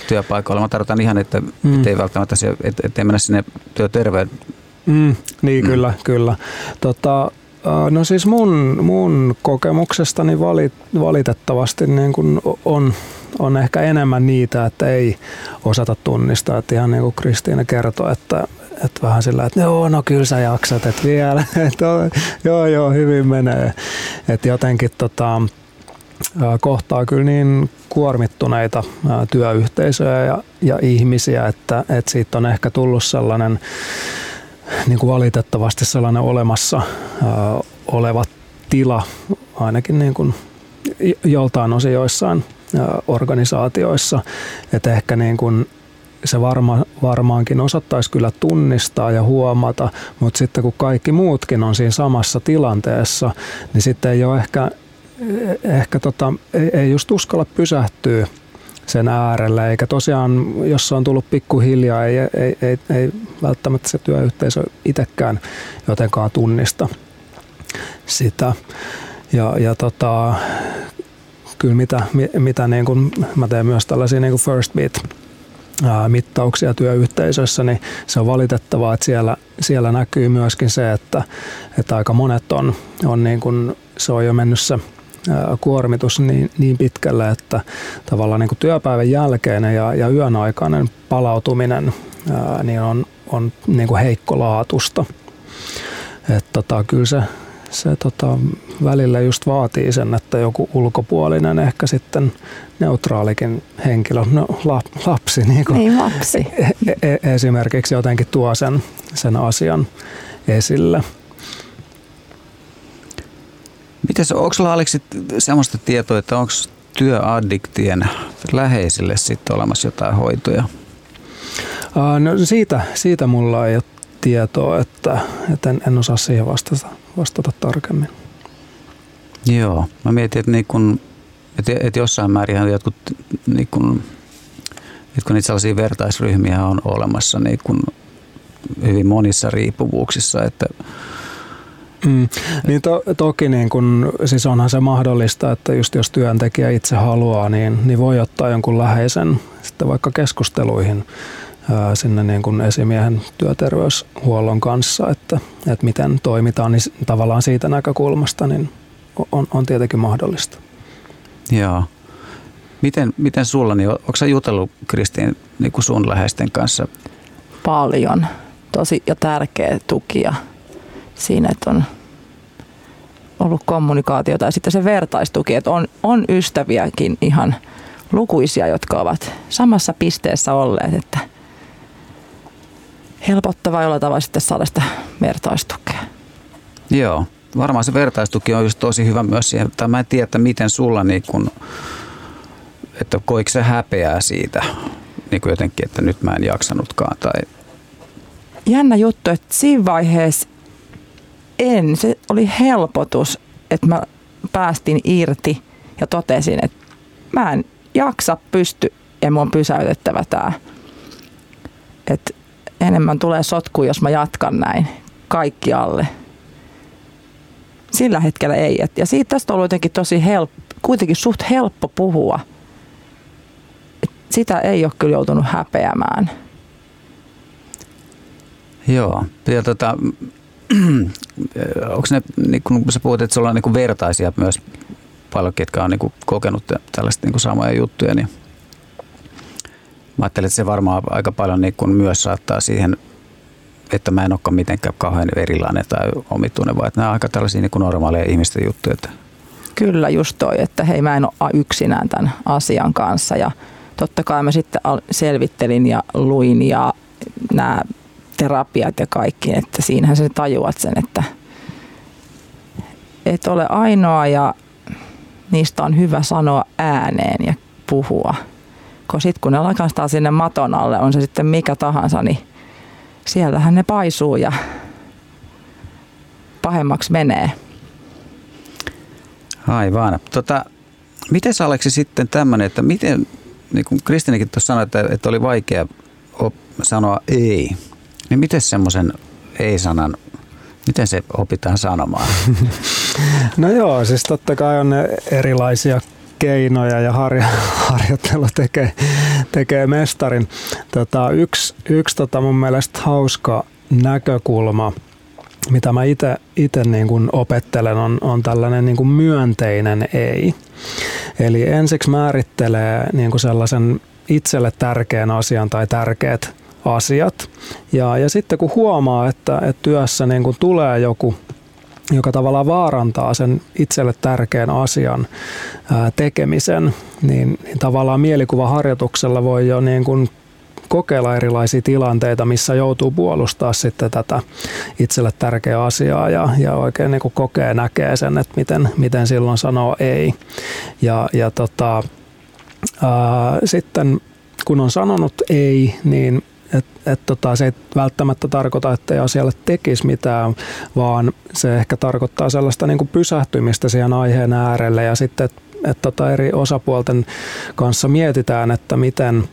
[SPEAKER 2] työpaikoilla? Mä tarkoitan ihan, että mm. ei välttämättä se, et, ettei mennä sinne työterveyden.
[SPEAKER 4] Mm, niin, mm. kyllä, kyllä. Tota, No siis mun, mun kokemuksestani valit, valitettavasti niin kun on, on ehkä enemmän niitä, että ei osata tunnistaa. Että ihan niin kuin Kristiina kertoi, että, että vähän sillä, että joo, no kyllä sä jaksat, että vielä, että joo, joo, hyvin menee. Että jotenkin tota, kohtaa kyllä niin kuormittuneita työyhteisöjä ja, ja ihmisiä, että, että siitä on ehkä tullut sellainen niin kuin valitettavasti sellainen olemassa oleva tila, ainakin niin kuin joltain osin joissain organisaatioissa, että ehkä niin kuin se varma, varmaankin osattaisi kyllä tunnistaa ja huomata, mutta sitten kun kaikki muutkin on siinä samassa tilanteessa, niin sitten ei ole ehkä, ehkä tota, ei, ei just uskalla pysähtyä sen äärelle, eikä tosiaan, jos se on tullut pikkuhiljaa, ei, ei, ei, ei välttämättä se työyhteisö itsekään jotenkaan tunnista sitä. Ja, ja tota, kyllä mitä, mitä niin kuin, mä teen myös tällaisia niin kuin first beat mittauksia työyhteisössä, niin se on valitettavaa, että siellä, siellä näkyy myöskin se, että, että aika monet on, on niin kuin, se on jo mennyt se kuormitus niin, niin pitkälle, että tavallaan niin kuin työpäivän jälkeinen ja, ja yön aikainen palautuminen ää, niin on, on niin kuin heikkolaatusta. Että tota, kyllä se, se tota, välillä just vaatii sen, että joku ulkopuolinen, ehkä sitten neutraalikin henkilö, no lapsi, niin, kuin
[SPEAKER 3] niin lapsi.
[SPEAKER 4] E, e, esimerkiksi jotenkin tuo sen, sen asian esille.
[SPEAKER 2] Mites, onko Aleksi sellaista tietoa, että onko työaddiktien läheisille sitten olemassa jotain hoitoja?
[SPEAKER 4] No siitä, siitä mulla ei ole tietoa, että, että en, en osaa siihen vastata, vastata tarkemmin.
[SPEAKER 2] Joo, mä mietin, että, niin kun, että, että jossain määrin jotkut, niin kun, että kun niitä sellaisia vertaisryhmiä on olemassa niin kun hyvin monissa riippuvuuksissa, että
[SPEAKER 4] Mm. Niin to, toki niin kun, siis onhan se mahdollista, että just jos työntekijä itse haluaa, niin, niin voi ottaa jonkun läheisen sitten vaikka keskusteluihin ää, sinne niin kun esimiehen työterveyshuollon kanssa, että, että miten toimitaan, niin tavallaan siitä näkökulmasta niin on, on tietenkin mahdollista.
[SPEAKER 2] Joo. Miten, miten sulla, niin onko sä jutellut Kristiin niin sun läheisten kanssa?
[SPEAKER 3] Paljon. Tosi ja tärkeä tuki ja siinä, että on ollut kommunikaatiota ja sitten se vertaistuki, että on, on ystäviäkin ihan lukuisia, jotka ovat samassa pisteessä olleet, että helpottavaa jollain tavalla sitten saada sitä vertaistukea.
[SPEAKER 2] Joo, varmaan se vertaistuki on just tosi hyvä myös siihen, tai mä en tiedä, että miten sulla niin kun, että koiko se häpeää siitä niin kuin jotenkin, että nyt mä en jaksanutkaan tai
[SPEAKER 3] Jännä juttu, että siinä vaiheessa en. Se oli helpotus, että mä päästin irti ja totesin, että mä en jaksa pysty ja mun on pysäytettävä tää. Että enemmän tulee sotku, jos mä jatkan näin kaikkialle. Sillä hetkellä ei. Et, ja siitä tästä on ollut jotenkin tosi helppo, kuitenkin suht helppo puhua. Et sitä ei ole kyllä joutunut häpeämään.
[SPEAKER 2] Joo. Ja tota, onko ne, niin kun sä puhut, että sulla on niin vertaisia myös paljon, ketkä on niin kokenut tällaista niin samoja juttuja, niin mä ajattelen, että se varmaan aika paljon niin myös saattaa siihen, että mä en olekaan mitenkään kauhean erilainen tai omituinen, vaan että nämä on aika tällaisia niin normaaleja ihmisten juttuja.
[SPEAKER 3] Kyllä just toi, että hei mä en ole yksinään tämän asian kanssa ja totta kai mä sitten selvittelin ja luin ja nämä terapiat ja kaikki, että siinähän sä tajuat sen, että et ole ainoa ja niistä on hyvä sanoa ääneen ja puhua. Kun sitten kun ne lakastaa sinne maton alle, on se sitten mikä tahansa, niin sieltähän ne paisuu ja pahemmaksi menee.
[SPEAKER 2] Aivan. Tota, miten sä Aleksi sitten tämmöinen, että miten, niin kuin Kristinikin tuossa sanoi, että, että oli vaikea sanoa ei niin miten semmoisen ei-sanan, miten se opitaan sanomaan?
[SPEAKER 4] No joo, siis totta kai on erilaisia keinoja ja harjo, harjoittelu tekee, tekee mestarin. Tota, yksi yksi tota mun mielestä hauska näkökulma, mitä mä itse niin kun opettelen, on, on tällainen niin kuin myönteinen ei. Eli ensiksi määrittelee niin kuin sellaisen itselle tärkeän asian tai tärkeät asiat. Ja, ja sitten kun huomaa, että, että työssä niin kun tulee joku joka tavallaan vaarantaa sen itselle tärkeän asian tekemisen, niin, niin tavallaan mielikuvaharjoituksella voi jo niin kuin kokeilla erilaisia tilanteita, missä joutuu puolustaa sitten tätä itselle tärkeää asiaa ja, ja oikein niin kuin kokee, näkee sen, että miten, miten silloin sanoo ei. Ja, ja tota, ää, sitten kun on sanonut ei, niin et, et tota, se ei välttämättä tarkoita, että ei asialle tekisi mitään, vaan se ehkä tarkoittaa sellaista niin kuin pysähtymistä siihen aiheen äärelle ja sitten, että et tota eri osapuolten kanssa mietitään, että miten,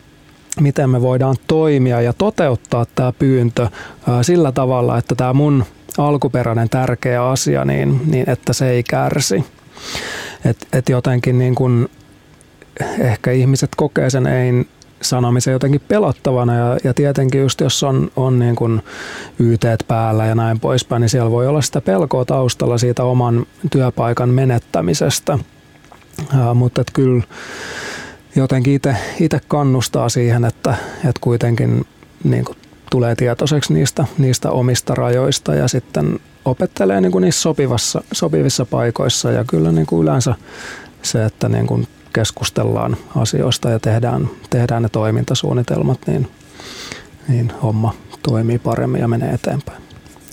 [SPEAKER 4] miten me voidaan toimia ja toteuttaa tämä pyyntö ää, sillä tavalla, että tämä mun alkuperäinen tärkeä asia, niin, niin että se ei kärsi. Et, et jotenkin niin kun ehkä ihmiset kokee sen ei sanomisen jotenkin pelottavana ja, ja tietenkin just jos on, on niin kuin YT päällä ja näin poispäin, niin siellä voi olla sitä pelkoa taustalla siitä oman työpaikan menettämisestä. Ää, mutta et kyllä jotenkin itse kannustaa siihen, että, että kuitenkin niin kuin tulee tietoiseksi niistä, niistä omista rajoista ja sitten opettelee niin kuin niissä sopivassa, sopivissa paikoissa ja kyllä niin kuin yleensä se, että niin kuin keskustellaan asioista ja tehdään, tehdään ne toimintasuunnitelmat, niin, niin homma toimii paremmin ja menee eteenpäin.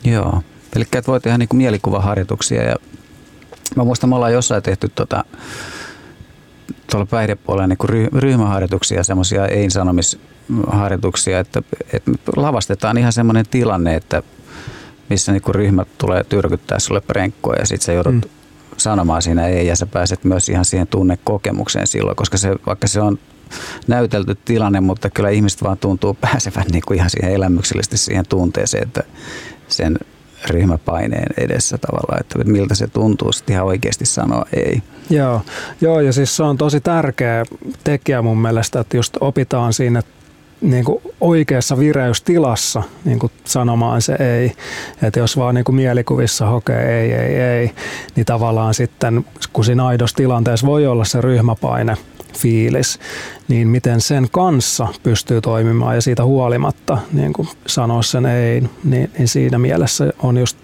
[SPEAKER 2] Joo, eli että voi tehdä niin kuin mielikuvaharjoituksia ja mä muistan, me ollaan jossain tehty tota, tuolla päihdepuolella niin ryhmäharjoituksia, semmoisia ei-sanomisharjoituksia, että, että lavastetaan ihan semmoinen tilanne, että missä niin ryhmät tulee tyrkyttää sulle prenkkoa ja sitten sä joudut mm. Sanomaan siinä ei ja sä pääset myös ihan siihen tunnekokemukseen silloin, koska se, vaikka se on näytelty tilanne, mutta kyllä ihmiset vaan tuntuu pääsevän niin kuin ihan siihen elämyksellisesti siihen tunteeseen, että sen ryhmäpaineen edessä tavallaan, että miltä se tuntuu sitten ihan oikeasti sanoa ei.
[SPEAKER 4] Joo, joo ja siis se on tosi tärkeä tekijä mun mielestä, että just opitaan siinä niin kuin oikeassa vireystilassa niin kuin sanomaan se ei. Että jos vaan niin kuin mielikuvissa hokee ei, ei, ei, niin tavallaan sitten kun siinä aidossa tilanteessa voi olla se ryhmäpaine fiilis, niin miten sen kanssa pystyy toimimaan ja siitä huolimatta niin kuin sanoa sen ei, niin, niin siinä mielessä on just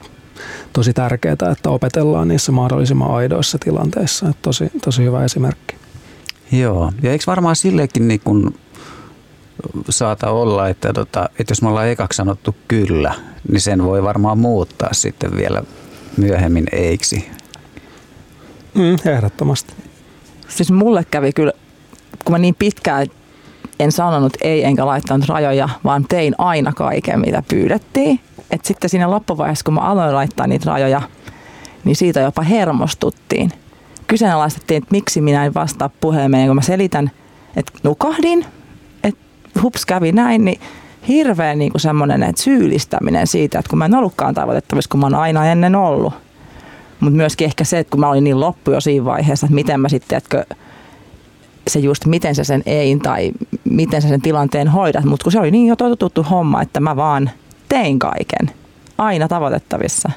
[SPEAKER 4] tosi tärkeää, että opetellaan niissä mahdollisimman aidoissa tilanteissa. Että tosi, tosi hyvä esimerkki.
[SPEAKER 2] Joo, ja eikö varmaan sillekin niin saata olla, että, tota, että jos me ollaan ekaksi sanottu kyllä, niin sen voi varmaan muuttaa sitten vielä myöhemmin eiksi.
[SPEAKER 4] Mm, ehdottomasti.
[SPEAKER 3] Siis mulle kävi kyllä, kun mä niin pitkään en sanonut ei enkä laittanut rajoja, vaan tein aina kaiken, mitä pyydettiin. Et sitten siinä loppuvaiheessa, kun mä aloin laittaa niitä rajoja, niin siitä jopa hermostuttiin. Kyseenalaistettiin, että miksi minä en vastaa puhelimeen, kun mä selitän, että nukahdin, hups kävi näin, niin hirveä niin kuin semmoinen syyllistäminen siitä, että kun mä en ollutkaan tavoitettavissa, kun mä oon aina ennen ollut. Mutta myöskin ehkä se, että kun mä olin niin loppu jo siinä vaiheessa, että miten mä sitten, että se just miten sä sen ei tai miten sä sen tilanteen hoidat, mutta kun se oli niin jo totuttu homma, että mä vaan tein kaiken, aina tavoitettavissa.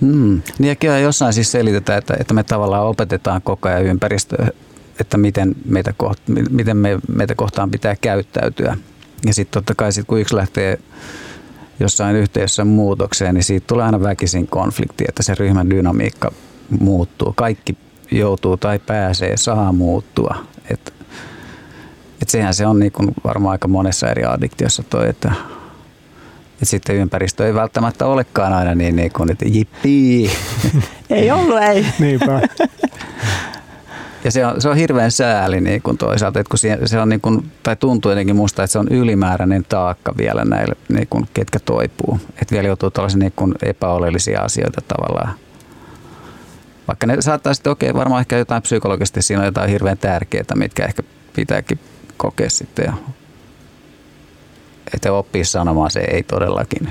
[SPEAKER 2] Hmm. Niin ja kyllä jossain siis selitetään, että, että me tavallaan opetetaan koko ajan ympäristöä, että miten meitä, koht, miten me, meitä kohtaan pitää käyttäytyä. Ja sitten totta kai sit, kun yksi lähtee jossain yhteisössä muutokseen, niin siitä tulee aina väkisin konflikti, että se ryhmän dynamiikka muuttuu. Kaikki joutuu tai pääsee, saa muuttua. Et, et sehän se on niin kuin varmaan aika monessa eri addiktiossa toi, että et sitten ympäristö ei välttämättä olekaan aina niin, niin kuin, että jippii.
[SPEAKER 3] ei ollut, ei.
[SPEAKER 4] Niinpä.
[SPEAKER 2] Ja se on, se on hirveän sääli niin kuin toisaalta, että kun se, on niin kuin, tai tuntuu jotenkin musta, että se on ylimääräinen taakka vielä näille, niin kuin, ketkä toipuu. Että vielä joutuu tällaisia niin kuin epäoleellisia asioita tavallaan. Vaikka ne saattaa sitten, okei, okay, varmaan ehkä jotain psykologisesti siinä on jotain hirveän tärkeää, mitkä ehkä pitääkin kokea sitten. Ja, että oppii sanomaan se ei todellakin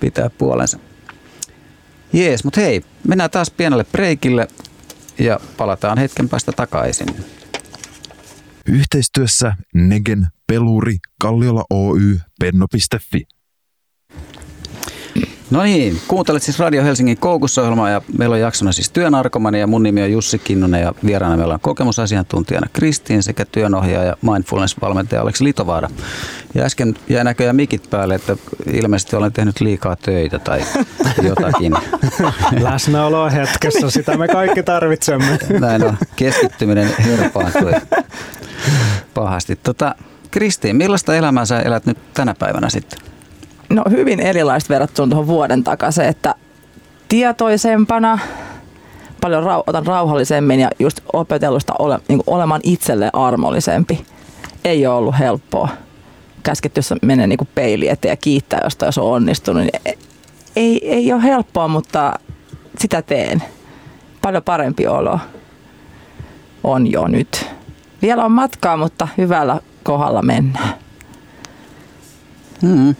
[SPEAKER 2] pitää puolensa. Jees, mutta hei, mennään taas pienelle breikille ja palataan hetken päästä takaisin.
[SPEAKER 1] Yhteistyössä Negen, Peluri, Kalliola Oy, Penno.fi.
[SPEAKER 2] No niin, kuuntelet siis Radio Helsingin koukusohjelmaa ja meillä on jaksona siis työnarkomani ja mun nimi on Jussi Kinnunen ja vieraana meillä on kokemusasiantuntijana Kristiin sekä työnohjaaja Mindfulness-valmentaja Aleksi Litovaara. Ja äsken jäi näköjään mikit päälle, että ilmeisesti olen tehnyt liikaa töitä tai jotakin.
[SPEAKER 4] Läsnäolo hetkessä, sitä me kaikki tarvitsemme.
[SPEAKER 2] Näin on, keskittyminen herpaantui pahasti. Tota, Kristiin, millaista elämää sä elät nyt tänä päivänä sitten?
[SPEAKER 3] No hyvin erilaista verrattuna tuohon vuoden takaisin, että tietoisempana, paljon rau- otan rauhallisemmin ja just opetellusta ole, niin olemaan itselle armollisempi. Ei ole ollut helppoa. Käsketty, jos menee niin peili eteen ja kiittää jostain, jos on onnistunut. Niin e-, ei, ei ole helppoa, mutta sitä teen. Paljon parempi olo on jo nyt. Vielä on matkaa, mutta hyvällä kohdalla mennään.
[SPEAKER 2] Hmm.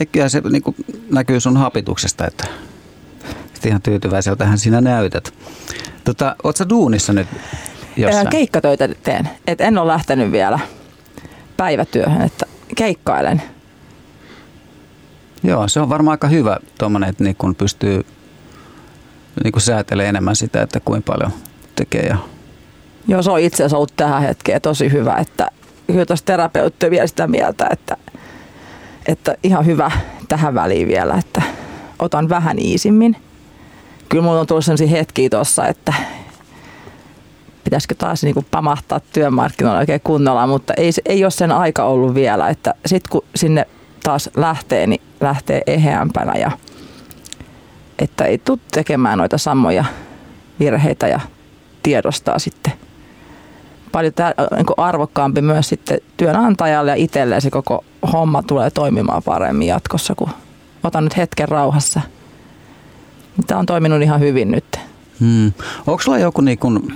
[SPEAKER 2] Ja kyllä se niin kuin näkyy sun hapituksesta, että, että ihan tyytyväiseltähän sinä näytät. Tota, oot sä duunissa nyt jossain?
[SPEAKER 3] Keikkatöitä teen. Et en ole lähtenyt vielä päivätyöhön, että keikkailen.
[SPEAKER 2] Joo, se on varmaan aika hyvä tuommoinen, että niin kun pystyy niin kun säätelee enemmän sitä, että kuinka paljon tekee. Ja...
[SPEAKER 3] Joo, se on itse asiassa ollut tähän hetkeen tosi hyvä, että kyllä tuossa terapeutti vielä sitä mieltä, että, että ihan hyvä tähän väliin vielä, että otan vähän iisimmin. Kyllä mulla on tullut sellaisia hetkiä tuossa, että pitäisikö taas niin kuin pamahtaa työmarkkinoilla oikein kunnolla, mutta ei, ei ole sen aika ollut vielä, että sitten kun sinne taas lähtee, niin lähtee eheämpänä ja että ei tule tekemään noita samoja virheitä ja tiedostaa sitten paljon tär- niin arvokkaampi myös sitten työnantajalle ja itselleen se koko homma tulee toimimaan paremmin jatkossa, kun otan nyt hetken rauhassa. Tämä on toiminut ihan hyvin nyt.
[SPEAKER 2] Hmm. Onko sulla joku, niin kun,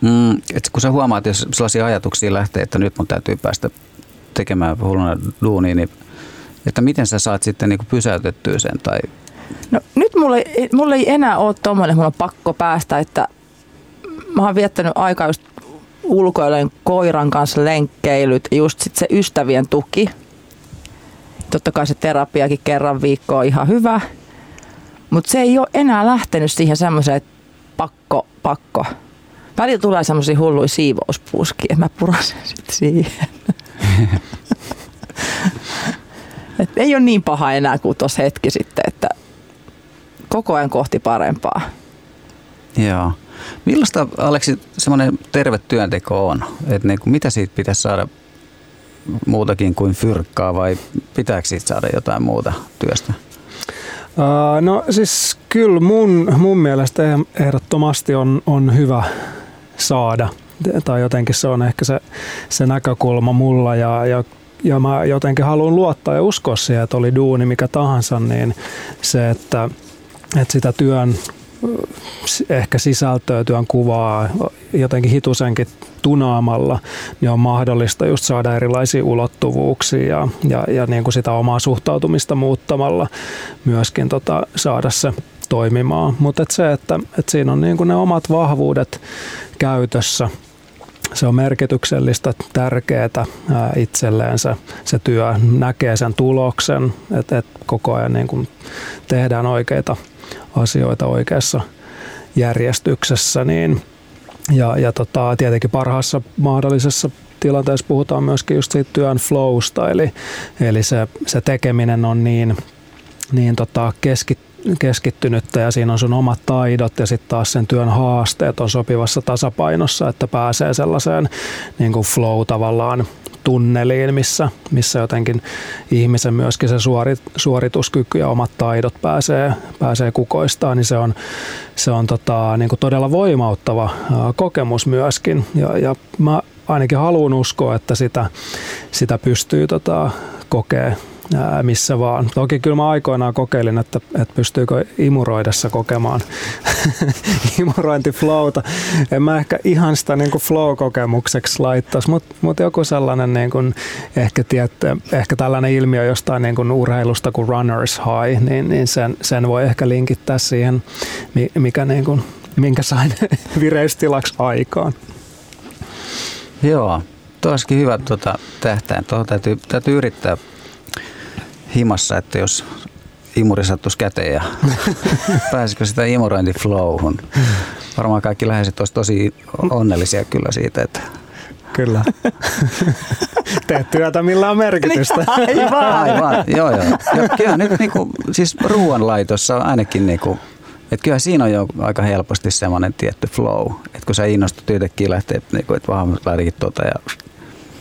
[SPEAKER 2] mm, että kun sä huomaat, jos sellaisia ajatuksia lähtee, että nyt mun täytyy päästä tekemään hulluna duunia, niin että miten sä saat sitten niin pysäytettyä sen? Tai...
[SPEAKER 3] No, nyt mulla ei, mulla ei enää ole tuommoinen, mulla on pakko päästä, että mä oon viettänyt aikaa just ulkoilen koiran kanssa lenkkeilyt, just sit se ystävien tuki. Totta kai se terapiakin kerran viikkoa on ihan hyvä, mutta se ei ole enää lähtenyt siihen semmoiseen, pakko, pakko. Välillä tulee semmoisia hulluja siivouspuuskia, että mä puran sen sitten siihen. Et ei ole niin paha enää kuin tuossa hetki sitten, että koko ajan kohti parempaa.
[SPEAKER 2] Joo. Millaista, Aleksi, semmoinen terve työnteko on? Et niin kuin, mitä siitä pitäisi saada muutakin kuin fyrkkaa vai pitääkö siitä saada jotain muuta työstä?
[SPEAKER 4] No siis kyllä mun, mun mielestä ehdottomasti on, on hyvä saada tai jotenkin se on ehkä se, se näkökulma mulla ja, ja ja mä jotenkin haluan luottaa ja uskoa siihen, että oli duuni mikä tahansa, niin se, että, että sitä työn ehkä sisältöä, työn kuvaa jotenkin hitusenkin tunaamalla, niin on mahdollista just saada erilaisia ulottuvuuksia ja, ja, ja niin kuin sitä omaa suhtautumista muuttamalla myöskin tota, saada se toimimaan. Mutta et se, että et siinä on niin kuin ne omat vahvuudet käytössä, se on merkityksellistä, tärkeää itselleen se, se työ, näkee sen tuloksen, että, että koko ajan niin kuin tehdään oikeita asioita oikeassa järjestyksessä. Niin, ja ja tota, tietenkin parhaassa mahdollisessa tilanteessa puhutaan myöskin just siitä työn flowsta, eli, eli se, se tekeminen on niin, niin tota keskittynyt keskittynyttä ja siinä on sun omat taidot ja sitten taas sen työn haasteet on sopivassa tasapainossa, että pääsee sellaiseen niin kuin flow tavallaan tunneliin, missä, missä jotenkin ihmisen myöskin se suorit, suorituskyky ja omat taidot pääsee, pääsee kukoistaan, niin se on, se on tota, niin kuin todella voimauttava kokemus myöskin. Ja, ja mä ainakin haluan uskoa, että sitä, sitä pystyy tota, kokea missä vaan. Toki kyllä mä aikoinaan kokeilin, että, että pystyykö imuroidessa kokemaan imurointiflowta. En mä ehkä ihan sitä niin kuin flow-kokemukseksi laittaisi, mutta mut joku sellainen niin kuin, ehkä, tietty, ehkä tällainen ilmiö jostain niin kuin urheilusta kuin runners high, niin, niin sen, sen voi ehkä linkittää siihen, mikä niin kuin, minkä sain vireystilaksi aikaan.
[SPEAKER 2] Joo, tuo hyvä tuota, tähtäin. Tuohon täytyy, täytyy yrittää himassa, että jos imuri sattuisi käteen ja pääsikö sitä imurointiflowhun. Varmaan kaikki läheiset olisivat tosi onnellisia kyllä siitä, että
[SPEAKER 4] Kyllä. Teet työtä, millä on merkitystä.
[SPEAKER 3] Aivan.
[SPEAKER 2] Aivan, joo joo. Ja kyllä nyt niinku, siis ruoanlaitossa on ainakin niinku, että kyllä siinä on jo aika helposti semmoinen tietty flow, että kun sä innostut yhtäkkiä lähtee, niinku, että vaan lähdekin tuota ja...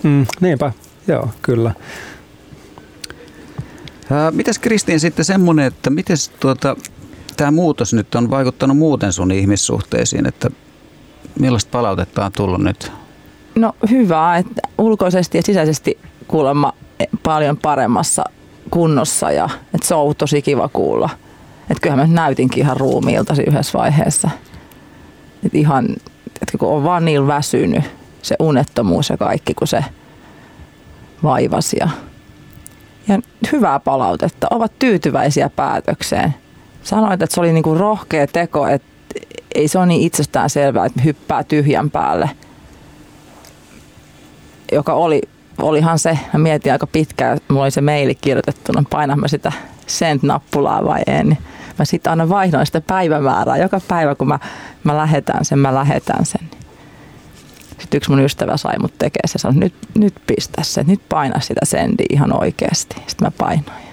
[SPEAKER 4] Mm, niinpä, joo, kyllä.
[SPEAKER 2] Mitäs Kristiin sitten semmoinen, että miten tuota, tämä muutos nyt on vaikuttanut muuten sun ihmissuhteisiin, että millaista palautetta on tullut nyt?
[SPEAKER 3] No hyvää, että ulkoisesti ja sisäisesti kuulemma paljon paremmassa kunnossa ja että se on ollut tosi kiva kuulla. Että kyllähän mä näytinkin ihan ruumiilta yhdessä vaiheessa. Että ihan, että kun on vaan niin väsynyt, se unettomuus ja kaikki, kun se vaivasi ja ja hyvää palautetta, ovat tyytyväisiä päätökseen. Sanoit, että se oli niinku rohkea teko, että ei se ole niin itsestään selvää, että hyppää tyhjän päälle. Joka oli, olihan se, mä mietin aika pitkään, mulla oli se maili kirjoitettuna, painaan mä sitä send-nappulaa vai en. Niin Mä sitten aina vaihdan sitä päivämäärää. Joka päivä, kun mä, mä lähetän sen, mä lähetän sen. Sitten yksi mun ystävä sai mut tekee se, sanoi, nyt, nyt pistä se, nyt paina sitä sendiä ihan oikeasti. Sitten mä painoin.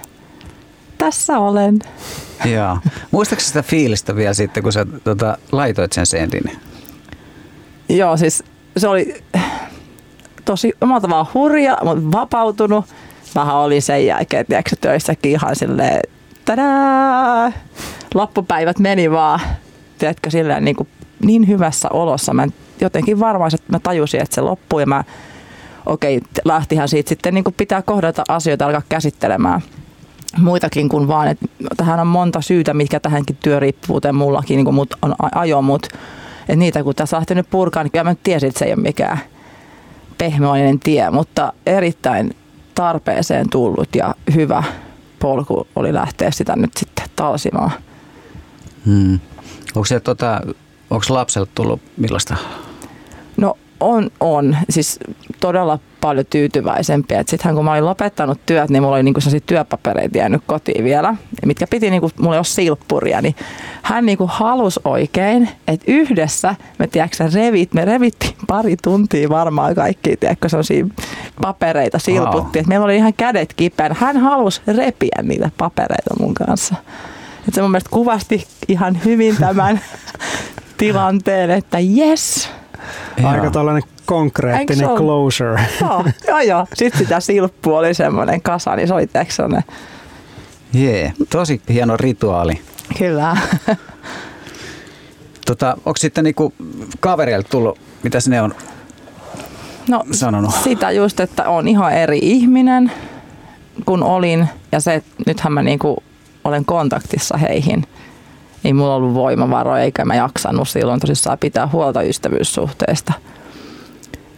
[SPEAKER 3] Tässä olen.
[SPEAKER 2] Joo. Muistaakseni sitä fiilistä vielä sitten, kun sä tota, laitoit sen sendin?
[SPEAKER 3] Joo, siis se oli tosi omalla tavalla hurja, mutta vapautunut. Vähän oli sen jälkeen, tiedätkö, töissäkin ihan silleen, tadaa, loppupäivät meni vaan, tiedätkö, silleen niin, kuin, niin hyvässä olossa. Mä jotenkin varmaan, että mä tajusin, että se loppui ja mä, okei, okay, lähtihän siitä sitten niin kuin pitää kohdata asioita alkaa käsittelemään muitakin kuin vaan, että tähän on monta syytä, mitkä tähänkin työriippuvuuteen mullakin niin kuin mut on ajo, mutta että niitä kun tässä lähtenyt purkaa, niin kyllä mä tiesin, että se ei ole mikään pehmeoinen tie, mutta erittäin tarpeeseen tullut ja hyvä polku oli lähteä sitä nyt sitten talsimaan.
[SPEAKER 2] Hmm. Onko, se, tota, onko lapselle tullut millaista?
[SPEAKER 3] No on, on. Siis todella paljon tyytyväisempiä. Sittenhän kun mä olin lopettanut työt, niin mulla oli niinku sellaisia työpapereita jäänyt kotiin vielä, mitkä piti, niinku, mulla ei ole silppuria, niin hän niinku halusi oikein, että yhdessä me, tiedätkö, revit, me revittiin pari tuntia varmaan kaikki, tiedätkö, sellaisia papereita silputtiin, wow. meillä oli ihan kädet kipeän. Hän halusi repiä niitä papereita mun kanssa. Et se mun mielestä kuvasti ihan hyvin tämän tilanteen, että yes,
[SPEAKER 4] Aika tällainen konkreettinen closure.
[SPEAKER 3] Joo, joo, joo. Sitten sitä silppu oli semmoinen kasa, niin se oli.
[SPEAKER 2] Jee, yeah. tosi hieno rituaali.
[SPEAKER 3] Kyllä.
[SPEAKER 2] Tota, onko sitten niinku kavereille tullut, mitä ne on no, sanonut?
[SPEAKER 3] Sitä just, että on ihan eri ihminen kun olin ja se, että nythän mä niinku olen kontaktissa heihin – ei mulla ollut voimavaroja eikä mä jaksanut silloin tosissaan pitää huolta ystävyyssuhteesta.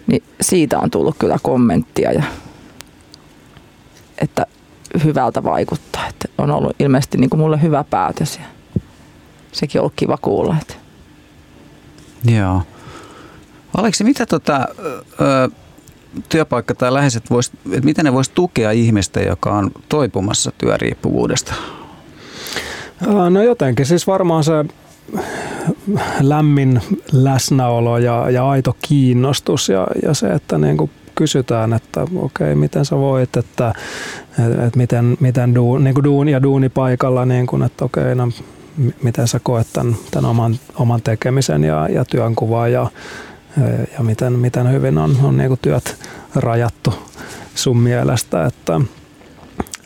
[SPEAKER 3] Niin siitä on tullut kyllä kommenttia ja että hyvältä vaikuttaa. Että on ollut ilmeisesti niin kuin mulle hyvä päätös ja sekin on ollut kiva kuulla. Että.
[SPEAKER 2] Joo. Aleksi, mitä tota, ö, työpaikka tai läheiset vois, että miten ne voisi tukea ihmistä, joka on toipumassa työriippuvuudesta?
[SPEAKER 4] No jotenkin, siis varmaan se lämmin läsnäolo ja, ja aito kiinnostus ja, ja se, että niin kuin kysytään, että okei, okay, miten sä voit, että, että miten, miten duun, niin kuin duun ja duunipaikalla, niin kuin, että okei, okay, no, miten sä koet tämän, tämän oman, oman tekemisen ja, ja työnkuvan ja, ja miten, miten hyvin on, on niin kuin työt rajattu sun mielestä, että,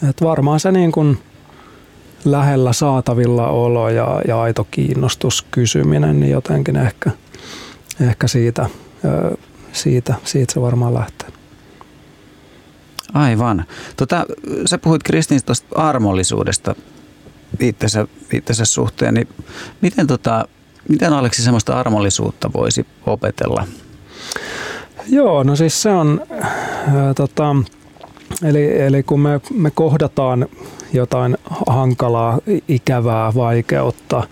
[SPEAKER 4] että varmaan se niin kuin, lähellä saatavilla olo ja, ja aito kiinnostus kysyminen, niin jotenkin ehkä, ehkä siitä, siitä, siitä se varmaan lähtee.
[SPEAKER 2] Aivan. Tota, sä puhuit Kristin tuosta armollisuudesta itsensä, itsensä suhteen, niin miten, tota, miten Aleksi semmoista armollisuutta voisi opetella?
[SPEAKER 4] Joo, no siis se on, ää, tota, eli, eli kun me, me kohdataan jotain hankalaa, ikävää, vaikeutta,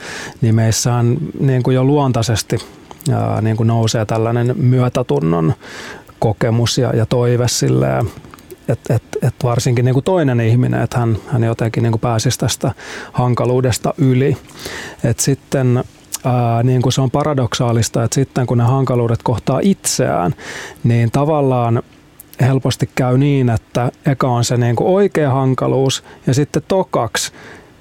[SPEAKER 4] niin meissähän niin kuin jo luontaisesti ää, niin kuin nousee tällainen myötätunnon kokemus ja, ja toive silleen, että et, et varsinkin niin kuin toinen ihminen, että hän, hän jotenkin niin kuin pääsisi tästä hankaluudesta yli. Et sitten ää, niin kuin se on paradoksaalista, että sitten kun ne hankaluudet kohtaa itseään, niin tavallaan helposti käy niin, että eka on se niin kuin oikea hankaluus ja sitten tokaksi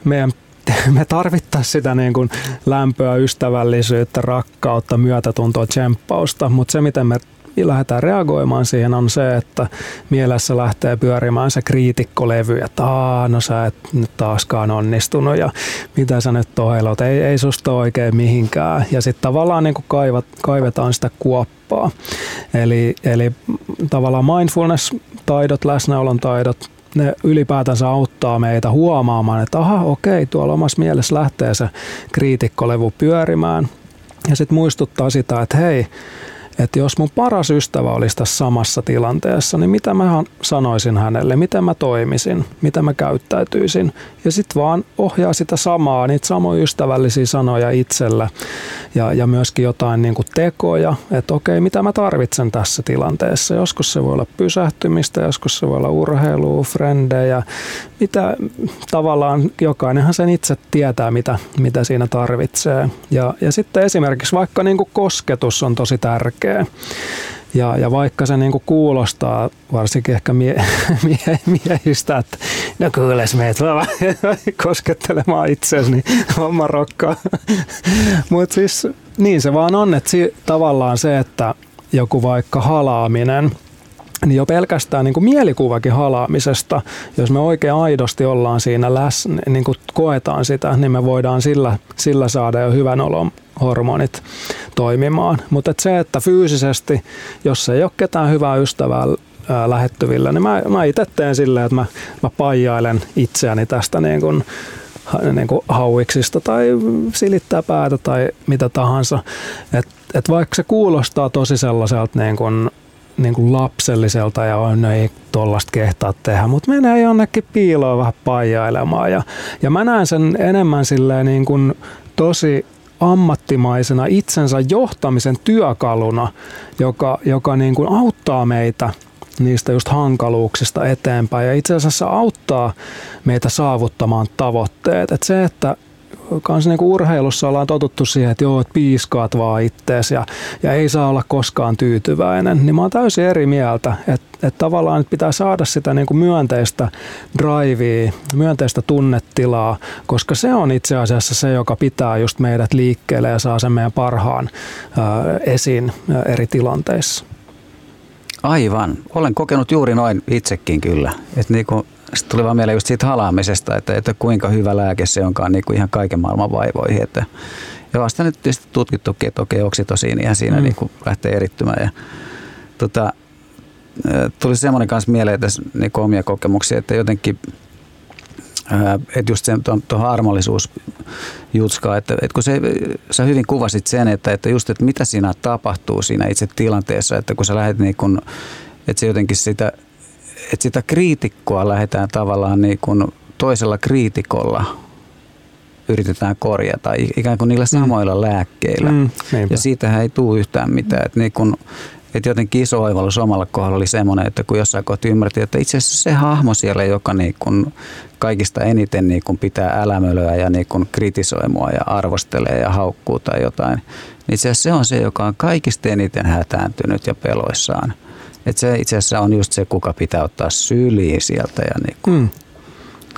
[SPEAKER 4] meidän me tarvittaisiin sitä niin kuin lämpöä, ystävällisyyttä, rakkautta, myötätuntoa, tsemppausta, mutta se miten me lähdetään reagoimaan siihen on se, että mielessä lähtee pyörimään se kriitikkolevy, että Aa, no sä et nyt taaskaan onnistunut ja mitä sä nyt toheilot, ei, ei susta oikein mihinkään. Ja sitten tavallaan niin kuin kaivat, kaivetaan sitä kuoppaa. Eli, eli tavallaan mindfulness-taidot, läsnäolon taidot, ne ylipäätänsä auttaa meitä huomaamaan, että aha, okei, tuolla omassa mielessä lähtee se kriitikkolevy pyörimään. Ja sitten muistuttaa sitä, että hei, että jos mun paras ystävä olisi tässä samassa tilanteessa, niin mitä mä sanoisin hänelle, miten mä toimisin, mitä mä käyttäytyisin. Ja sitten vaan ohjaa sitä samaa, niitä samoja ystävällisiä sanoja itsellä ja, ja myöskin jotain niin kuin tekoja, että okei, mitä mä tarvitsen tässä tilanteessa. Joskus se voi olla pysähtymistä, joskus se voi olla urheilua, frendejä, mitä tavallaan jokainenhan sen itse tietää, mitä, mitä siinä tarvitsee. Ja, ja sitten esimerkiksi vaikka niin kuin kosketus on tosi tärkeä. Ja, ja vaikka se niin kuin kuulostaa varsinkin ehkä mie, mie, miehistä, että no kyllä meet koskettelemaan itseäsi, niin homma rokkaa. Mutta siis niin se vaan on, että si, tavallaan se, että joku vaikka halaaminen – niin jo pelkästään niin kuin mielikuvakin halaamisesta, jos me oikein aidosti ollaan siinä läsnä, niin kuin koetaan sitä, niin me voidaan sillä, sillä saada jo hyvän olon hormonit toimimaan. Mutta et se, että fyysisesti, jos ei ole ketään hyvää ystävää ää, lähettyvillä, niin mä, mä itse teen silleen, että mä, mä paijailen itseäni tästä niin kuin, niin kuin hauiksista tai silittää päätä tai mitä tahansa. Et, et vaikka se kuulostaa tosi sellaiselta niin kuin niin kuin lapselliselta ja on, no ei tollasta kehtaa tehdä, mutta menee jonnekin piiloon vähän paijailemaan. Ja, ja mä näen sen enemmän silleen niin kuin tosi ammattimaisena itsensä johtamisen työkaluna, joka, joka niin kuin auttaa meitä niistä just hankaluuksista eteenpäin ja itse asiassa auttaa meitä saavuttamaan tavoitteet. Et se, että kans niinku urheilussa ollaan totuttu siihen, että joo, että piiskaat vaan ittees ja, ja ei saa olla koskaan tyytyväinen, niin mä oon täysin eri mieltä, että et tavallaan että pitää saada sitä niinku myönteistä drivea, myönteistä tunnetilaa, koska se on itse asiassa se, joka pitää just meidät liikkeelle ja saa sen meidän parhaan esiin eri tilanteissa.
[SPEAKER 2] Aivan. Olen kokenut juuri noin itsekin kyllä. Että niinku sitten tuli vaan mieleen just siitä halaamisesta, että, että kuinka hyvä lääke se onkaan niin kuin ihan kaiken maailman vaivoihin. Että, ja vasta nyt tietysti tutkittukin, että okei, oksitosiinihan siinä mm. niin kuin lähtee erittymään. Ja, tota, tuli semmoinen kanssa mieleen tässä niin omia kokemuksia, että jotenkin että just sen tuohon armollisuus jutskaa, että, että kun se, sä hyvin kuvasit sen, että, että just, että mitä siinä tapahtuu siinä itse tilanteessa, että kun sä lähdet niin kun, että se jotenkin sitä että sitä kriitikkoa lähdetään tavallaan niin kuin toisella kriitikolla yritetään korjata ikään kuin niillä mm. samoilla mm. lääkkeillä. Mm, ja siitähän ei tule yhtään mitään. Että niin kuin, että jotenkin iso oivallus omalla kohdalla oli semmoinen, että kun jossain kohti ymmärtiin, että itse asiassa se hahmo siellä, joka niin kuin kaikista eniten niin kuin pitää älämölöä ja niin kuin kritisoi mua ja arvostelee ja haukkuu tai jotain, niin itse asiassa se on se, joka on kaikista eniten hätääntynyt ja peloissaan – että se itse asiassa on just se, kuka pitää ottaa syliin sieltä ja niin kuin mm.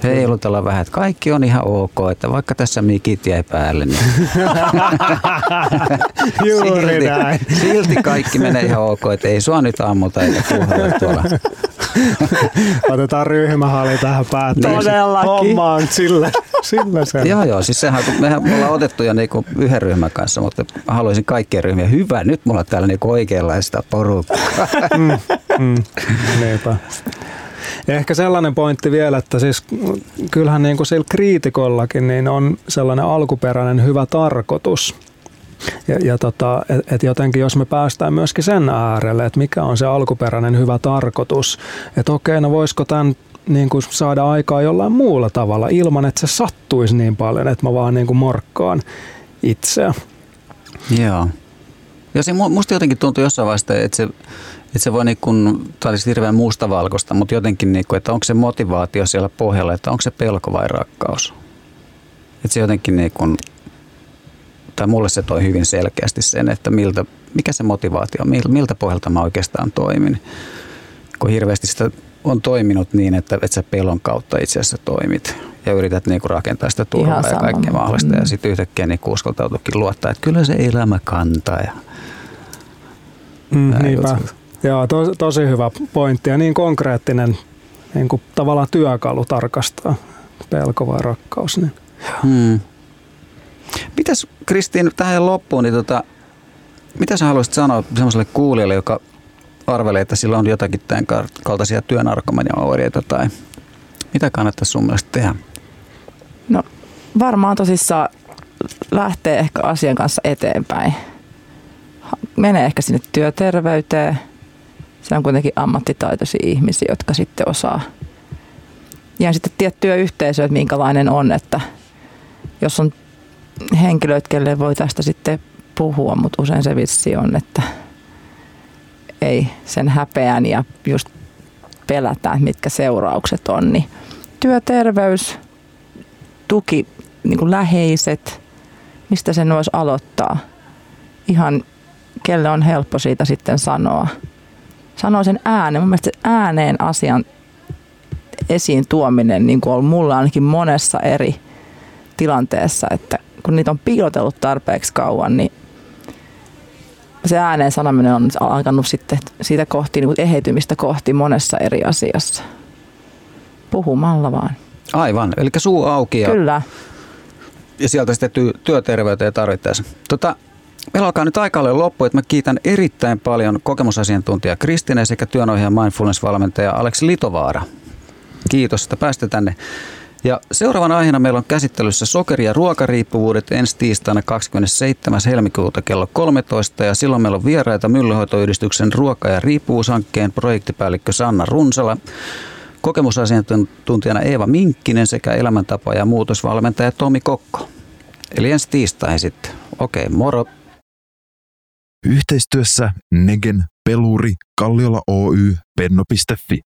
[SPEAKER 2] Heilutella vähän, että kaikki on ihan ok, että vaikka tässä mikit jäi päälle, niin
[SPEAKER 4] Juuri silti, näin.
[SPEAKER 2] silti kaikki menee ihan ok, että ei sua nyt ammuta eikä puhalla tuolla.
[SPEAKER 4] Otetaan ryhmähalli tähän päättämään.
[SPEAKER 3] Todellakin.
[SPEAKER 4] Homma on sillä, sillä sen.
[SPEAKER 2] joo, joo. Siis sehän, mehän ollaan otettu jo niinku yhden ryhmän kanssa, mutta haluaisin kaikkien ryhmiä. Hyvä, nyt mulla on täällä niinku oikeanlaista porukkaa. mm, mm,
[SPEAKER 4] niinpä. Ehkä sellainen pointti vielä, että siis kyllähän niin kuin sillä kriitikollakin niin on sellainen alkuperäinen hyvä tarkoitus. Ja, ja tota, et, et jotenkin jos me päästään myöskin sen äärelle, että mikä on se alkuperäinen hyvä tarkoitus, että okei, no voisiko tämän niin kuin saada aikaa jollain muulla tavalla ilman, että se sattuisi niin paljon, että mä vaan niin kuin morkkaan itseä.
[SPEAKER 2] Joo. Ja se musta jotenkin tuntuu jossain vaiheessa, että se, että se voi niin kuin, tämä olisi hirveän mustavalkoista, mutta jotenkin, niin kuin, että onko se motivaatio siellä pohjalla, että onko se pelko vai rakkaus. Että se jotenkin niin kuin, tai mulle se toi hyvin selkeästi sen, että miltä, mikä se motivaatio on, miltä pohjalta mä oikeastaan toimin. Kun hirveästi sitä on toiminut niin, että, että sä pelon kautta itse asiassa toimit ja yrität niinku rakentaa sitä turvaa ja kaikkea mahdollista. Mm. Ja sitten yhtäkkiä niinku uskaltautukin luottaa, että kyllä se elämä kantaa. Ja,
[SPEAKER 4] mm, niinpä. Joo, to, tosi hyvä pointti ja niin konkreettinen niin kuin tavallaan työkalu tarkastaa pelko vai rakkaus. Niin. Hmm.
[SPEAKER 2] Mitäs Kristiin tähän loppuun, niin tota, mitä sä haluaisit sanoa sellaiselle kuulijalle, joka arvelee, että sillä on jotakin tämän kaltaisia työnarkomania-oireita tai mitä kannattaisi sun mielestä tehdä?
[SPEAKER 3] No varmaan tosissaan lähtee ehkä asian kanssa eteenpäin. menee ehkä sinne työterveyteen. Se on kuitenkin ammattitaitoisia ihmisiä, jotka sitten osaa. Ja sitten tiettyä yhteisöä, että minkälainen on, että jos on henkilöt, kelle voi tästä sitten puhua, mutta usein se vissi on, että ei sen häpeän ja just pelätään, mitkä seuraukset on, niin työterveys, tuki, niin kuin läheiset, mistä sen voisi aloittaa. Ihan kelle on helppo siitä sitten sanoa. Sanoa sen ääneen. Mun mielestä ääneen asian esiin tuominen niin kuin on mulla ainakin monessa eri tilanteessa, että kun niitä on piilotellut tarpeeksi kauan, niin se ääneen sanominen on alkanut sitten siitä kohti, niin kuin eheytymistä kohti monessa eri asiassa. Puhumalla vaan.
[SPEAKER 2] Aivan, eli suu auki ja,
[SPEAKER 3] Kyllä.
[SPEAKER 2] ja sieltä sitten ty- työterveyteen tarvittaessa. Tota, meillä alkaa nyt aika loppu, että mä kiitän erittäin paljon kokemusasiantuntija Kristine sekä työnohjaaja mindfulness-valmentaja Aleksi Litovaara. Kiitos, että pääsitte tänne. Ja seuraavana aiheena meillä on käsittelyssä sokeri- ja ruokariippuvuudet ensi tiistaina 27. helmikuuta kello 13. Ja silloin meillä on vieraita Myllyhoitoyhdistyksen ruoka- ja riippuvuushankkeen projektipäällikkö Sanna Runsala, kokemusasiantuntijana Eeva Minkkinen sekä elämäntapa- ja muutosvalmentaja Tomi Kokko. Eli ensi tiistai sitten. Okei, moro.
[SPEAKER 1] Yhteistyössä Negen, Peluri, Kalliola Oy, Penno.fi.